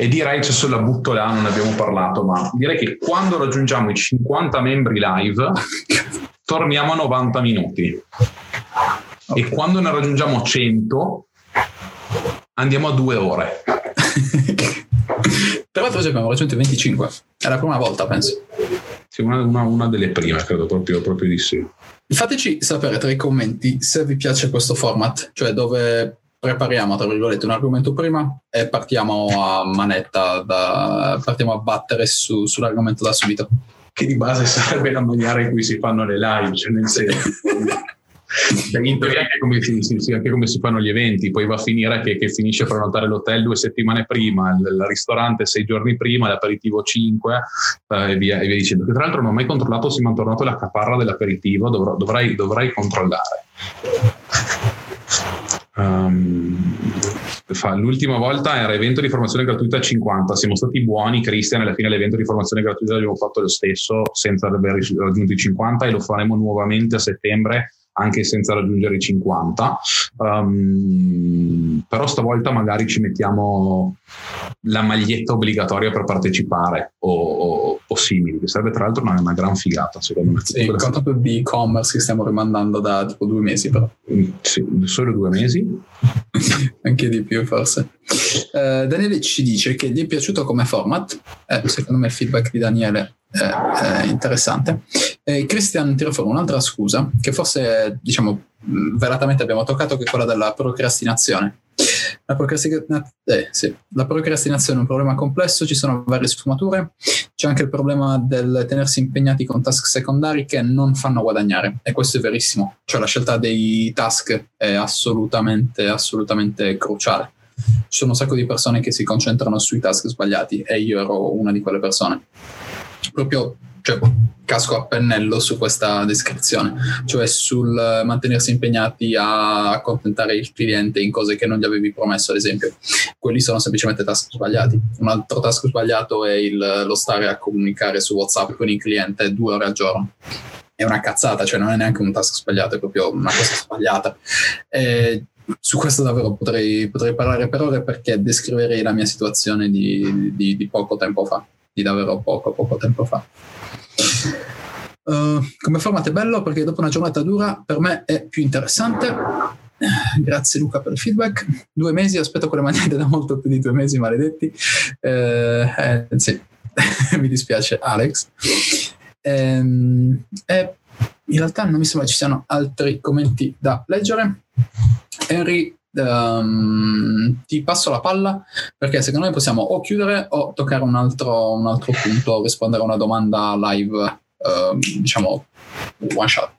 E direi, cioè sulla butto là, non ne abbiamo parlato, ma direi che quando raggiungiamo i 50 membri live, torniamo a 90 minuti. Okay. E quando ne raggiungiamo 100, andiamo a due ore. Tra l'altro oggi abbiamo raggiunto i 25, è la prima volta penso. Sì, una, una, una delle prime, credo proprio, proprio di sì. Fateci sapere tra i commenti se vi piace questo format, cioè dove prepariamo tra virgolette un argomento prima e partiamo a manetta, da, partiamo a battere su, sull'argomento da subito. Che di base sarebbe la maniera in cui si fanno le live, cioè nel senso. *laughs* In teoria anche come, si, anche come, si, fanno gli eventi, poi va a finire che, che finisce a prenotare l'hotel due settimane prima, il, il ristorante sei giorni prima, l'aperitivo cinque eh, e, via, e, via, dicendo. Che tra l'altro non ho mai controllato se mi hanno tornato la caparra dell'aperitivo, dovrò, dovrai, dovrai controllare. Um, l'ultima volta era evento di formazione gratuita a 50, siamo stati buoni, Cristian, alla fine l'evento di formazione gratuita l'abbiamo fatto lo stesso senza aver raggiunto i 50 e lo faremo nuovamente a settembre anche senza raggiungere i 50. Um, però stavolta magari ci mettiamo la maglietta obbligatoria per partecipare o, o, o simili, che sarebbe tra l'altro una, una gran figata secondo me. Sì, il contatto di e-commerce che stiamo rimandando da tipo due mesi però. Mm, sì, solo due mesi? *laughs* anche di più forse. Uh, Daniele ci dice che gli è piaciuto come format, eh, secondo me il feedback di Daniele è, è interessante. E Christian tira fuori un'altra scusa, che forse diciamo velatamente abbiamo toccato, che è quella della procrastinazione. La, procrastina- eh, sì. la, procrastinazione è un problema complesso, ci sono varie sfumature, c'è anche il problema del tenersi impegnati con task secondari che non fanno guadagnare e questo è verissimo, cioè la scelta dei task è assolutamente, assolutamente cruciale. Ci sono un sacco di persone che si concentrano sui task sbagliati e io ero una di quelle persone. Proprio cioè, casco a pennello su questa descrizione, cioè sul mantenersi impegnati a accontentare il cliente in cose che non gli avevi promesso, ad esempio. Quelli sono semplicemente task sbagliati. Un altro task sbagliato è il, lo stare a comunicare su WhatsApp con il cliente due ore al giorno. È una cazzata, cioè non è neanche un task sbagliato, è proprio una cosa sbagliata. E su questo davvero potrei, potrei, parlare per ore perché descriverei la mia situazione di, di, di poco tempo fa, di davvero poco, poco tempo fa. Uh, come format è bello perché dopo una giornata dura per me è più interessante. grazie Luca per il feedback. Due mesi, aspetto quelle magliette da molto più di due mesi, maledetti. Eh, eh, sì, *laughs* mi dispiace Alex. Eh, in realtà non mi sembra ci siano altri commenti da leggere. Henry, um, ti passo la palla perché secondo me possiamo o chiudere o toccare un altro, un altro punto, rispondere a una domanda live, uh, diciamo one shot.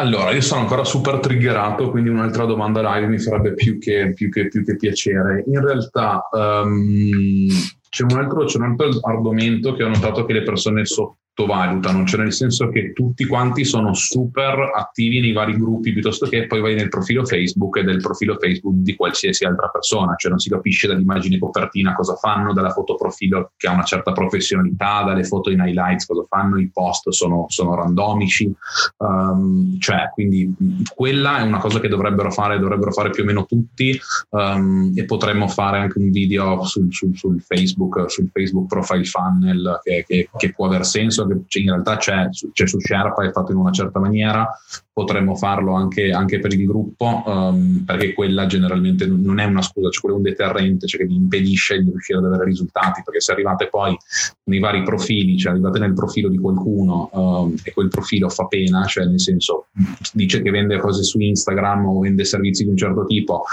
Allora, io sono ancora super triggerato, quindi un'altra domanda live mi farebbe più che, più che, più che piacere. In realtà um, c'è, un altro, c'è un altro argomento che ho notato che le persone so, sottovalutano, cioè nel senso che tutti quanti sono super attivi nei vari gruppi piuttosto che poi vai nel profilo Facebook e del profilo Facebook di qualsiasi altra persona, cioè non si capisce dall'immagine copertina cosa fanno, dalla foto profilo che ha una certa professionalità, dalle foto in highlights cosa fanno, i post sono, sono randomici, um, cioè quindi quella è una cosa che dovrebbero fare, dovrebbero fare più o meno tutti um, e potremmo fare anche un video sul, sul, sul Facebook, sul Facebook profile funnel che, che, che può aver senso che in realtà c'è, c'è su Sherpa, è fatto in una certa maniera, potremmo farlo anche, anche per il gruppo, um, perché quella generalmente non è una scusa, cioè quello è un deterrente, cioè che vi impedisce di riuscire ad avere risultati, perché se arrivate poi nei vari profili, cioè arrivate nel profilo di qualcuno um, e quel profilo fa pena, cioè nel senso dice che vende cose su Instagram o vende servizi di un certo tipo,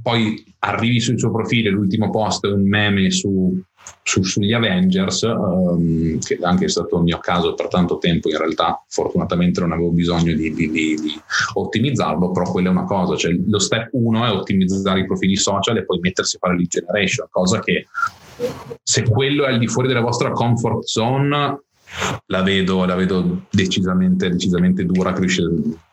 poi arrivi sul suo profilo e l'ultimo post è un meme su su, sugli Avengers, um, che anche è stato il mio caso per tanto tempo, in realtà fortunatamente non avevo bisogno di, di, di, di ottimizzarlo, però quella è una cosa, cioè lo step 1 è ottimizzare i profili social e poi mettersi a fare lead generation, cosa che se quello è al di fuori della vostra comfort zone la vedo, la vedo decisamente, decisamente dura che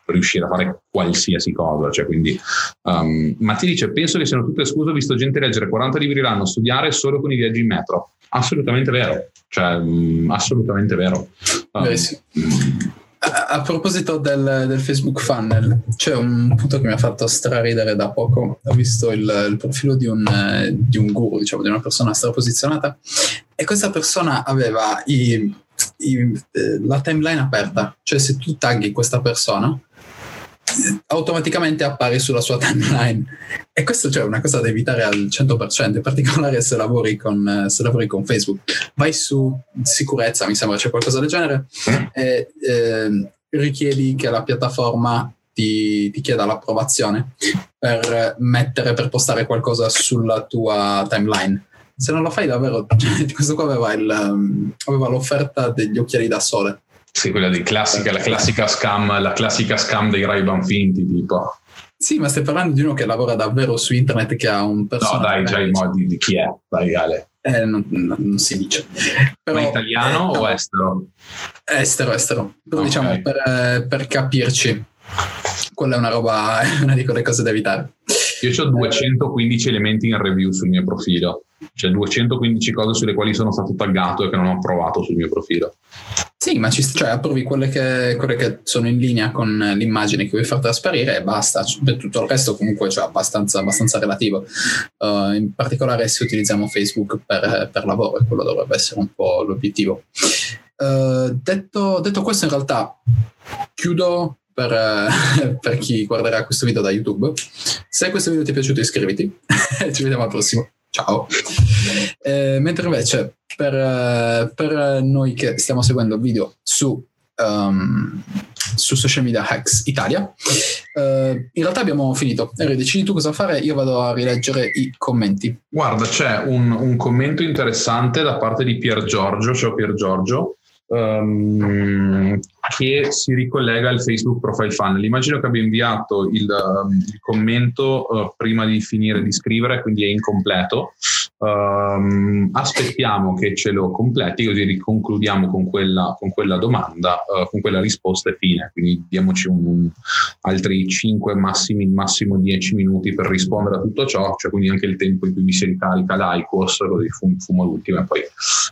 riuscire, a fare qualsiasi cosa. Cioè, quindi, um, ma ti dice: Penso che siano tutte scuse, ho visto gente leggere 40 libri l'anno, studiare solo con i viaggi in metro. Assolutamente vero, cioè, um, assolutamente vero. Um, Beh, sì. A, proposito del, del, Facebook funnel, c'è un punto che mi ha fatto straridere da poco. Ho visto il, il profilo di un, di un guru, diciamo, di una persona straposizionata, e questa persona aveva i eh, la timeline aperta, cioè se tu tagli questa persona, automaticamente appare sulla sua timeline. E questo cioè, è una cosa da evitare al 100% in particolare se lavori con, se lavori con Facebook. Vai su sicurezza mi sembra c'è qualcosa del genere e eh, richiedi che la piattaforma ti, ti, chieda l'approvazione per mettere per postare qualcosa sulla tua timeline. Se non lo fai davvero, *laughs* questo qua aveva, il, aveva l'offerta degli occhiali da sole. Sì, quella di classica, la classica scam, la classica scam dei Ray-Ban finti, tipo. Sì, ma stai parlando di uno che lavora davvero su internet, che ha un personaggio. No, dai, già i modi di chi è, dai, Ale. Eh, non, non, non, si dice. Però, ma italiano eh, o estero? Estero, estero. Però okay. diciamo, per, eh, per capirci, quella è una roba, *laughs* è una di quelle cose da evitare. Io ho 215 elementi in review sul mio profilo cioè 215 cose sulle quali sono stato taggato e che non ho provato sul mio profilo. Sì, ma ci, cioè, approvi quelle che, quelle che, sono in linea con l'immagine che vuoi far trasparire e basta. Cioè, tutto il resto comunque è cioè, abbastanza, abbastanza, relativo. Uh, in particolare se utilizziamo Facebook per, per, lavoro quello dovrebbe essere un po' l'obiettivo. Uh, detto, detto, questo in realtà chiudo per, *laughs* per chi guarderà questo video da YouTube. Se questo video ti è piaciuto iscriviti. *laughs* Ci vediamo al prossimo. Ciao. Eh, mentre invece per, eh, per, noi che stiamo seguendo video su, um, su social media hacks Italia, uh, in realtà abbiamo finito. Eri, decidi tu cosa fare, io vado a rileggere i commenti. Guarda, c'è un, un commento interessante da parte di Pier Giorgio. Ciao Pier Giorgio um, che si ricollega al Facebook Profile Funnel. Immagino che abbia inviato il, um, il commento uh, prima di finire di scrivere, quindi è incompleto. Um, aspettiamo che ce lo completi, così riconcludiamo con quella, con quella domanda, uh, con quella risposta e fine. Quindi diamoci un, un, altri 5, massimi, massimo 10 minuti per rispondere a tutto ciò, cioè quindi anche il tempo in cui mi si ricarica l'IQOS, così fumo, fumo l'ultimo e poi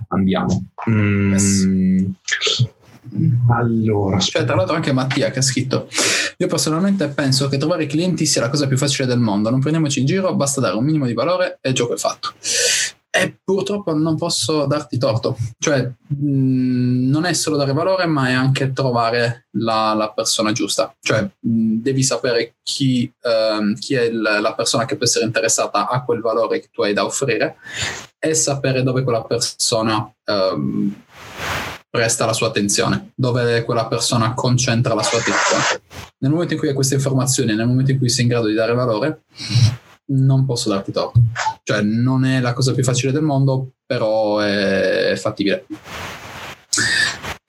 andiamo. Mm, yes. Allora, cioè, tra l'altro anche Mattia che ha scritto io personalmente penso che trovare clienti sia la cosa più facile del mondo. Non prendiamoci in giro basta dare un minimo di valore e il gioco è fatto. E purtroppo non posso darti torto, cioè mh, non è solo dare valore, ma è anche trovare la, la persona giusta, cioè mh, devi sapere chi, uh, chi è il, la persona che può essere interessata a quel valore che tu hai da offrire e sapere dove quella persona um, presta la sua attenzione, dove quella persona concentra la sua attenzione. Nel momento in cui hai queste informazioni, nel momento in cui sei in grado di dare valore, non posso darti torto. Cioè, non è la cosa più facile del mondo, però è fattibile.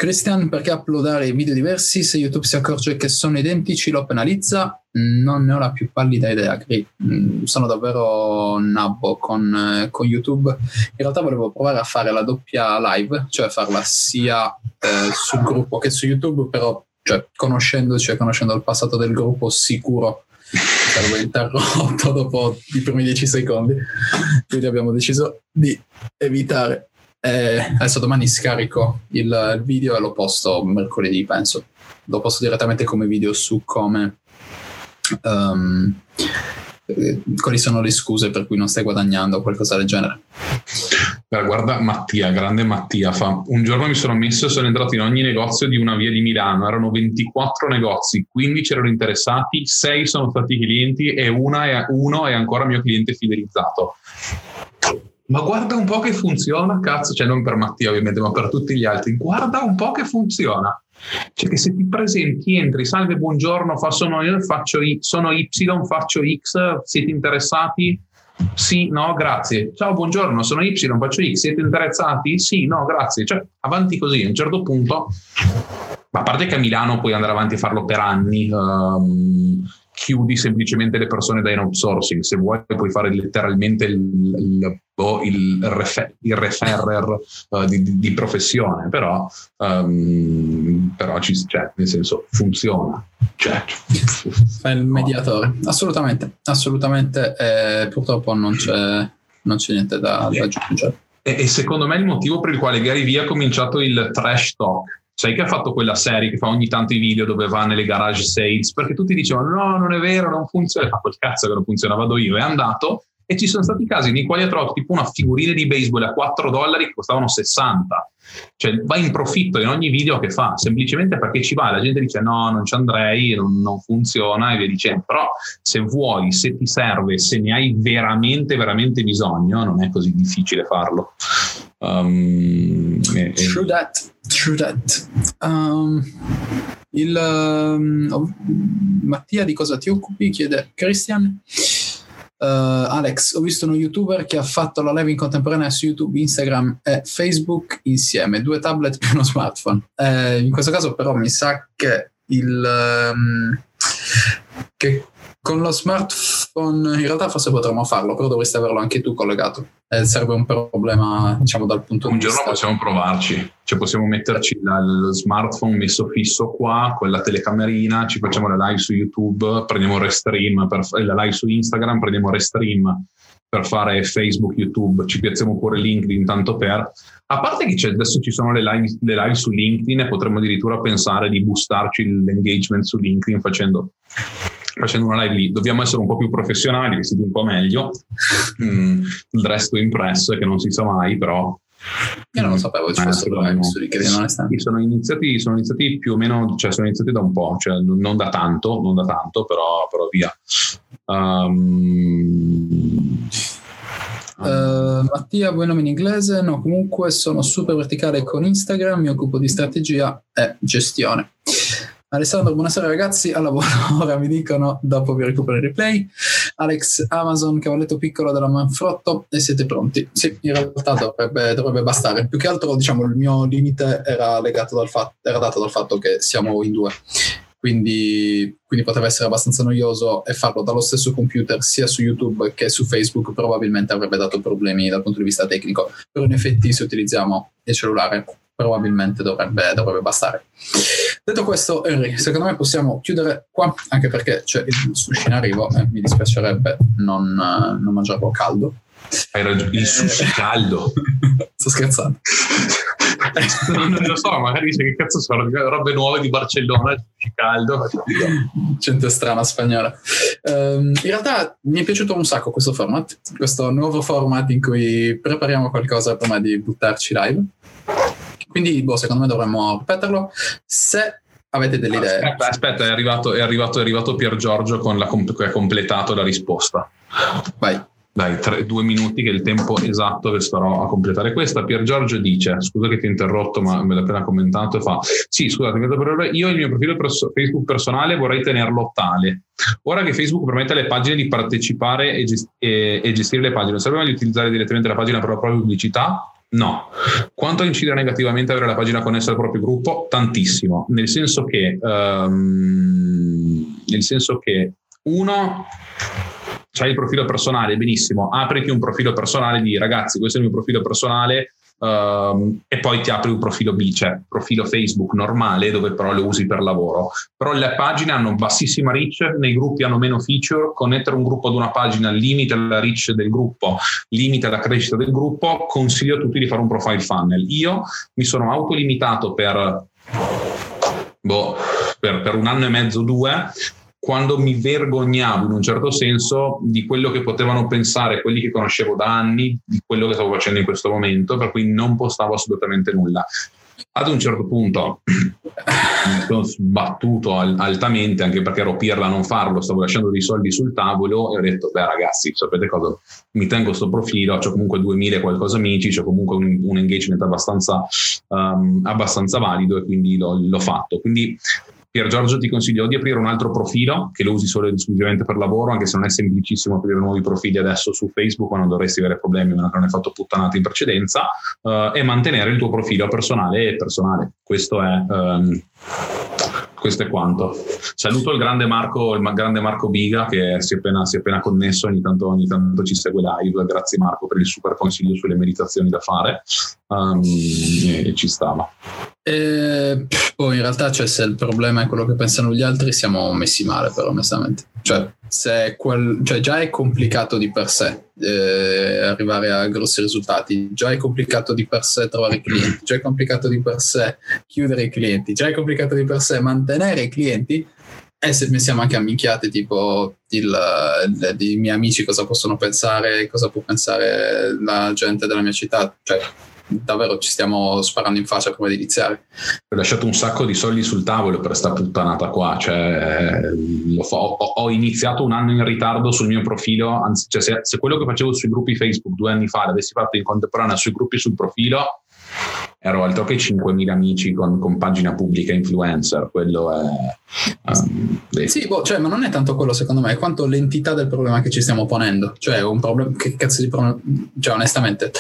Christian, perché uploadare video diversi se YouTube si accorge che sono identici lo penalizza? Non ne ho la più pallida idea, mm, sono davvero nabbo con, con, YouTube. In realtà volevo provare a fare la doppia live, cioè farla sia eh, sul gruppo che su YouTube, però cioè, conoscendoci e conoscendo il passato del gruppo sicuro sarò interrotto *laughs* dopo i primi dieci secondi. Quindi abbiamo deciso di evitare eh, adesso domani scarico il, il, video e lo posto mercoledì, penso. Lo posto direttamente come video su come... Um, quali sono le scuse per cui non stai guadagnando o qualcosa del genere. Guarda Mattia, grande Mattia, fa. un giorno mi sono messo e sono entrato in ogni negozio di una via di Milano, erano 24 negozi, 15 erano interessati, 6 sono stati clienti e è, uno è ancora mio cliente fidelizzato ma guarda un po' che funziona, cazzo, cioè non per Mattia ovviamente, ma per tutti gli altri, guarda un po' che funziona. Cioè che se ti presenti, entri, salve, buongiorno, fa, sono io, faccio y, sono Y, faccio X, siete interessati? Sì, no, grazie. Ciao, buongiorno, sono Y, faccio X, siete interessati? Sì, no, grazie. Cioè, avanti così, a un certo punto, ma a parte che a Milano puoi andare avanti a farlo per anni, um, chiudi semplicemente le persone da in outsourcing, se vuoi puoi fare letteralmente il, il, il, refer, il referrer uh, di, di, professione, però, um, però ci, cioè, nel senso funziona. Cioè. Fai il mediatore, assolutamente, assolutamente, eh, purtroppo non c'è, non c'è niente da, da aggiungere. E, e secondo me il motivo per il quale Gary Vee ha cominciato il trash talk sai che ha fatto quella serie che fa ogni tanto i video dove va nelle garage sales perché tutti dicevano no non è vero non funziona. Fa *laughs* quel cazzo che non funziona vado io è andato. E ci sono stati casi nei quali ha trovato tipo una figurina di baseball a 4 dollari che costavano 60 cioè va in profitto in ogni video che fa semplicemente perché ci va la gente dice no non ci andrei non, non funziona e via dicendo. Però se vuoi se ti serve se ne hai veramente veramente bisogno non è così difficile farlo um, e, true that true that. Um, il um, Mattia di cosa ti occupi? Chiede Christian. Uh, Alex, ho visto uno youtuber che ha fatto la live in contemporanea su YouTube, Instagram e Facebook insieme, due tablet più uno smartphone. Uh, in questo caso però mi sa che il... Um, che con lo smartphone in realtà forse potremmo farlo, però dovresti averlo anche tu collegato. Eh, serve un problema, diciamo, dal punto un di vista. Un giorno possiamo provarci, cioè possiamo metterci lo smartphone messo fisso qua, con la telecamerina, ci facciamo la live su YouTube, prendiamo Restream, per, la live su Instagram, prendiamo Restream per fare Facebook, YouTube, ci piazziamo pure LinkedIn tanto per. A parte che adesso ci sono le live, le live su LinkedIn e potremmo addirittura pensare di boostarci l'engagement su LinkedIn facendo facendo una live lì. Dobbiamo essere un po' più professionali, vestiti un po' meglio. Mm, il resto impresso è che non si sa mai, però. Io non lo sapevo, ci fossero live su LinkedIn, onestamente. Sono iniziati, sono iniziati più o meno, cioè sono iniziati da un po', cioè non da tanto, non da tanto, però, però via. Um, Uh, Mattia, vuoi nome in inglese? No, comunque sono super verticale con Instagram, mi occupo di strategia e gestione. Alessandro, buonasera ragazzi, al lavoro *laughs* ora mi dicono, dopo vi recupero il replay. Alex, Amazon, cavalletto piccolo della Manfrotto e siete pronti? Sì, in realtà dovrebbe, dovrebbe bastare. Più che altro, diciamo, il mio limite era, legato dal fatto, era dato dal fatto che siamo in due. Quindi, quindi, poteva essere abbastanza noioso e farlo dallo stesso computer sia su YouTube che su Facebook probabilmente avrebbe dato problemi dal punto di vista tecnico. Però in effetti se utilizziamo il cellulare probabilmente dovrebbe, dovrebbe bastare. Detto questo, Henry, secondo me possiamo chiudere qua, anche perché c'è il sushi in arrivo e mi dispiacerebbe non, non mangiarlo caldo. Hai ragione, il sushi caldo. *laughs* Sto scherzando. non, non, lo so, magari dice che cazzo sono robe nuove di Barcellona, caldo. Gente strana spagnola. Um, in realtà mi è piaciuto un sacco questo format, questo nuovo format in cui prepariamo qualcosa prima di buttarci live. Quindi, boh, secondo me dovremmo ripeterlo. Se avete delle idee. Aspetta, aspetta è, arrivato, è, arrivato, è arrivato Pier Giorgio con la, che ha completato la risposta. Vai. Dai, tre, due minuti che è il tempo esatto che starò a completare questa. Pier Giorgio dice, scusa che ti ho interrotto ma me l'ha appena commentato e fa, sì scusate, io il mio profilo perso- Facebook personale vorrei tenerlo tale. Ora che Facebook permette alle pagine di partecipare e, gest- e-, e gestire le pagine, serve meglio utilizzare direttamente la pagina per la propria pubblicità? No. Quanto incide negativamente avere la pagina connessa al proprio gruppo? Tantissimo, nel senso che, um, nel senso che uno c'hai il profilo personale, benissimo, apriti un profilo personale di ragazzi, questo è il mio profilo personale, Um, e poi ti apri un profilo B, cioè profilo Facebook normale dove però lo usi per lavoro. Però le pagine hanno bassissima reach, nei gruppi hanno meno feature, connettere un gruppo ad una pagina limita la reach del gruppo, limita la crescita del gruppo, consiglio a tutti di fare un profile funnel. Io mi sono autolimitato per, boh, per, per un anno e mezzo, due, quando mi vergognavo in un certo senso di quello che potevano pensare quelli che conoscevo da anni, di quello che stavo facendo in questo momento, per cui non postavo assolutamente nulla. Ad un certo punto *clears throat* mi sono sbattuto altamente anche perché ero pirla a non farlo, stavo lasciando dei soldi sul tavolo e ho detto, beh ragazzi, sapete cosa? Mi tengo questo profilo, ho comunque 2000 e qualcosa amici, ho comunque un, un engagement abbastanza, um, abbastanza, valido e quindi l'ho, l'ho fatto. Quindi Pier Giorgio ti consiglio di aprire un altro profilo che lo usi solo ed esclusivamente per lavoro, anche se non è semplicissimo aprire nuovi profili adesso su Facebook, ma non dovresti avere problemi, meno che non hai fatto puttanate in precedenza, uh, e mantenere il tuo profilo personale e personale. Questo è, um, questo è quanto. Saluto il grande Marco, il grande Marco Biga che si è, appena, si è appena connesso, ogni tanto, ogni tanto, ci segue live. Grazie Marco per il super consiglio sulle meditazioni da fare. Um, e, ci stava. E poi in realtà cioè, se il problema è quello che pensano gli altri siamo messi male però onestamente cioè, se quel, cioè già è complicato di per sé eh, arrivare a grossi risultati. Già è complicato di per sé trovare clienti già è complicato di per sé chiudere i clienti già è complicato di per sé mantenere i clienti. E se pensiamo anche a minchiate tipo il, i miei amici cosa possono pensare cosa può pensare la gente della mia città? Cioè davvero ci stiamo sparando in faccia prima di iniziare. Ho lasciato un sacco di soldi sul tavolo per questa puttanata qua, cioè, ho, ho, iniziato un anno in ritardo sul mio profilo, anzi, cioè, se, se, quello che facevo sui gruppi Facebook due anni fa l'avessi fatto in contemporanea sui gruppi sul profilo, ero altro che 5.000 amici con, con pagina pubblica influencer, quello è... Um, sì, boh, cioè, ma non è tanto quello secondo me, quanto l'entità del problema che ci stiamo ponendo. Cioè, un problema, che cazzo di problema, cioè onestamente,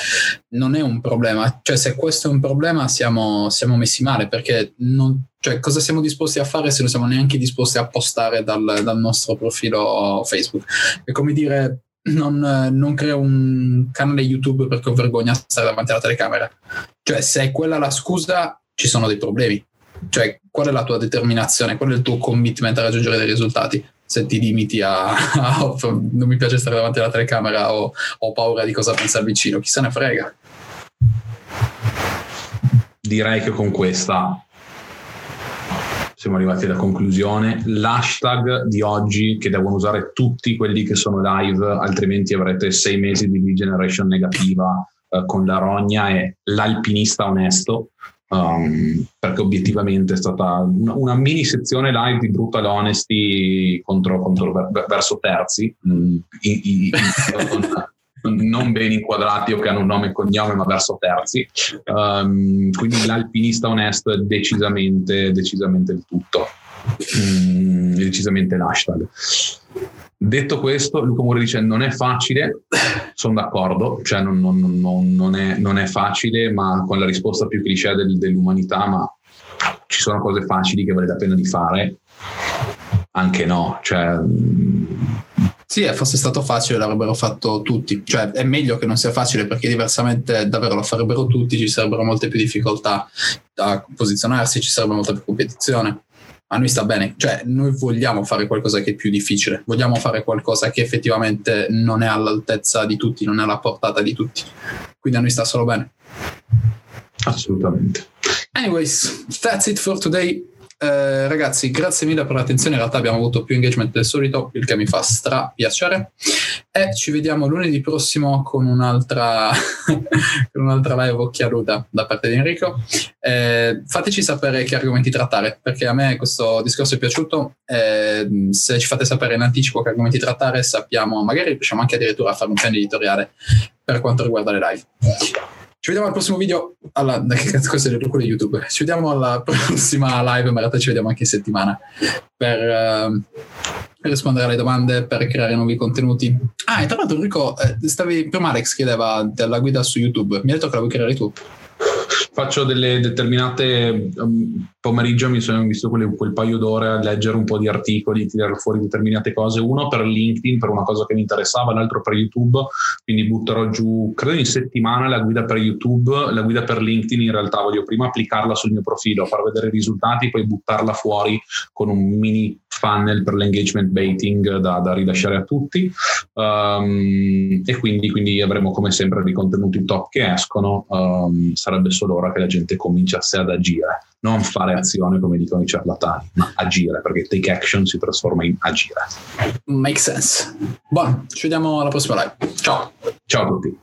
non è un problema. Cioè, se questo è un problema siamo, siamo messi male, perché non, cioè, cosa siamo disposti a fare se non siamo neanche disposti a postare dal, dal nostro profilo Facebook? È come dire, non, non, creo un canale YouTube perché ho vergogna di stare davanti alla telecamera. Cioè, se è quella la scusa, ci sono dei problemi. Cioè, qual è la tua determinazione? Qual è il tuo commitment a raggiungere dei risultati? Se ti limiti a, *laughs* a non mi piace stare davanti alla telecamera o ho paura di cosa pensa il vicino, chi se ne frega. Direi che con questa siamo arrivati alla conclusione. L'hashtag di oggi che devono usare tutti quelli che sono live, altrimenti avrete sei mesi di lead generation negativa eh, con la rogna è l'alpinista onesto. Um, perché obiettivamente è stata una, una, mini sezione live di brutal honesty contro, contro ver, verso terzi mm, in, in, in, non ben inquadrati o che hanno un nome e cognome ma verso terzi. Um, quindi l'alpinista onesto è decisamente, decisamente il tutto, mm, decisamente l'hashtag. Detto questo, Luca Muri dice non è facile, sono d'accordo, cioè non, non, non, è, non è, facile, ma con la risposta più cliché del, dell'umanità, ma ci sono cose facili che vale la pena di fare, anche no, cioè sì, fosse stato facile l'avrebbero fatto tutti, cioè è meglio che non sia facile perché diversamente davvero lo farebbero tutti, ci sarebbero molte più difficoltà a posizionarsi, ci sarebbe molta più competizione. A noi sta bene, cioè noi vogliamo fare qualcosa che è più difficile, vogliamo fare qualcosa che effettivamente non è all'altezza di tutti, non è alla portata di tutti, quindi a noi sta solo bene. Assolutamente. Anyways, that's it for today. Eh, ragazzi, grazie mille per l'attenzione. In realtà abbiamo avuto più engagement del solito, il che mi fa stra piacere. E ci vediamo lunedì prossimo con un'altra, *laughs* con un'altra live occhialuta da parte di Enrico. Eh, fateci sapere che argomenti trattare, perché a me questo discorso è piaciuto. Eh, se ci fate sapere in anticipo che argomenti trattare, sappiamo, magari riusciamo anche addirittura a fare un piano editoriale per quanto riguarda le live. Ci vediamo al prossimo video. Alla, *laughs* questo è quello di YouTube. Ci vediamo alla prossima live, ma in realtà ci vediamo anche in settimana per uh, rispondere alle domande, per creare nuovi contenuti. Ah, e tra l'altro, Enrico, eh, stavi, prima Alex chiedeva della guida su YouTube. Mi ha detto che la vuoi creare tu faccio delle determinate um, pomeriggio mi sono visto quelle, quel paio d'ore a leggere un po' di articoli, tirare fuori determinate cose, uno per LinkedIn per una cosa che mi interessava, l'altro per YouTube, quindi butterò giù, credo in settimana la guida per YouTube, la guida per LinkedIn in realtà. Voglio prima applicarla sul mio profilo, far vedere i risultati, poi buttarla fuori con un mini funnel per l'engagement baiting da, da rilasciare a tutti. Um, e quindi, quindi, avremo come sempre dei contenuti top che escono, um, sarebbe solo ora che la gente cominciasse ad agire, non fare azione come dicono i ciarlatani, ma agire perché take action si trasforma in agire. Make sense. Buono, ci vediamo alla prossima live. Ciao. Ciao a tutti.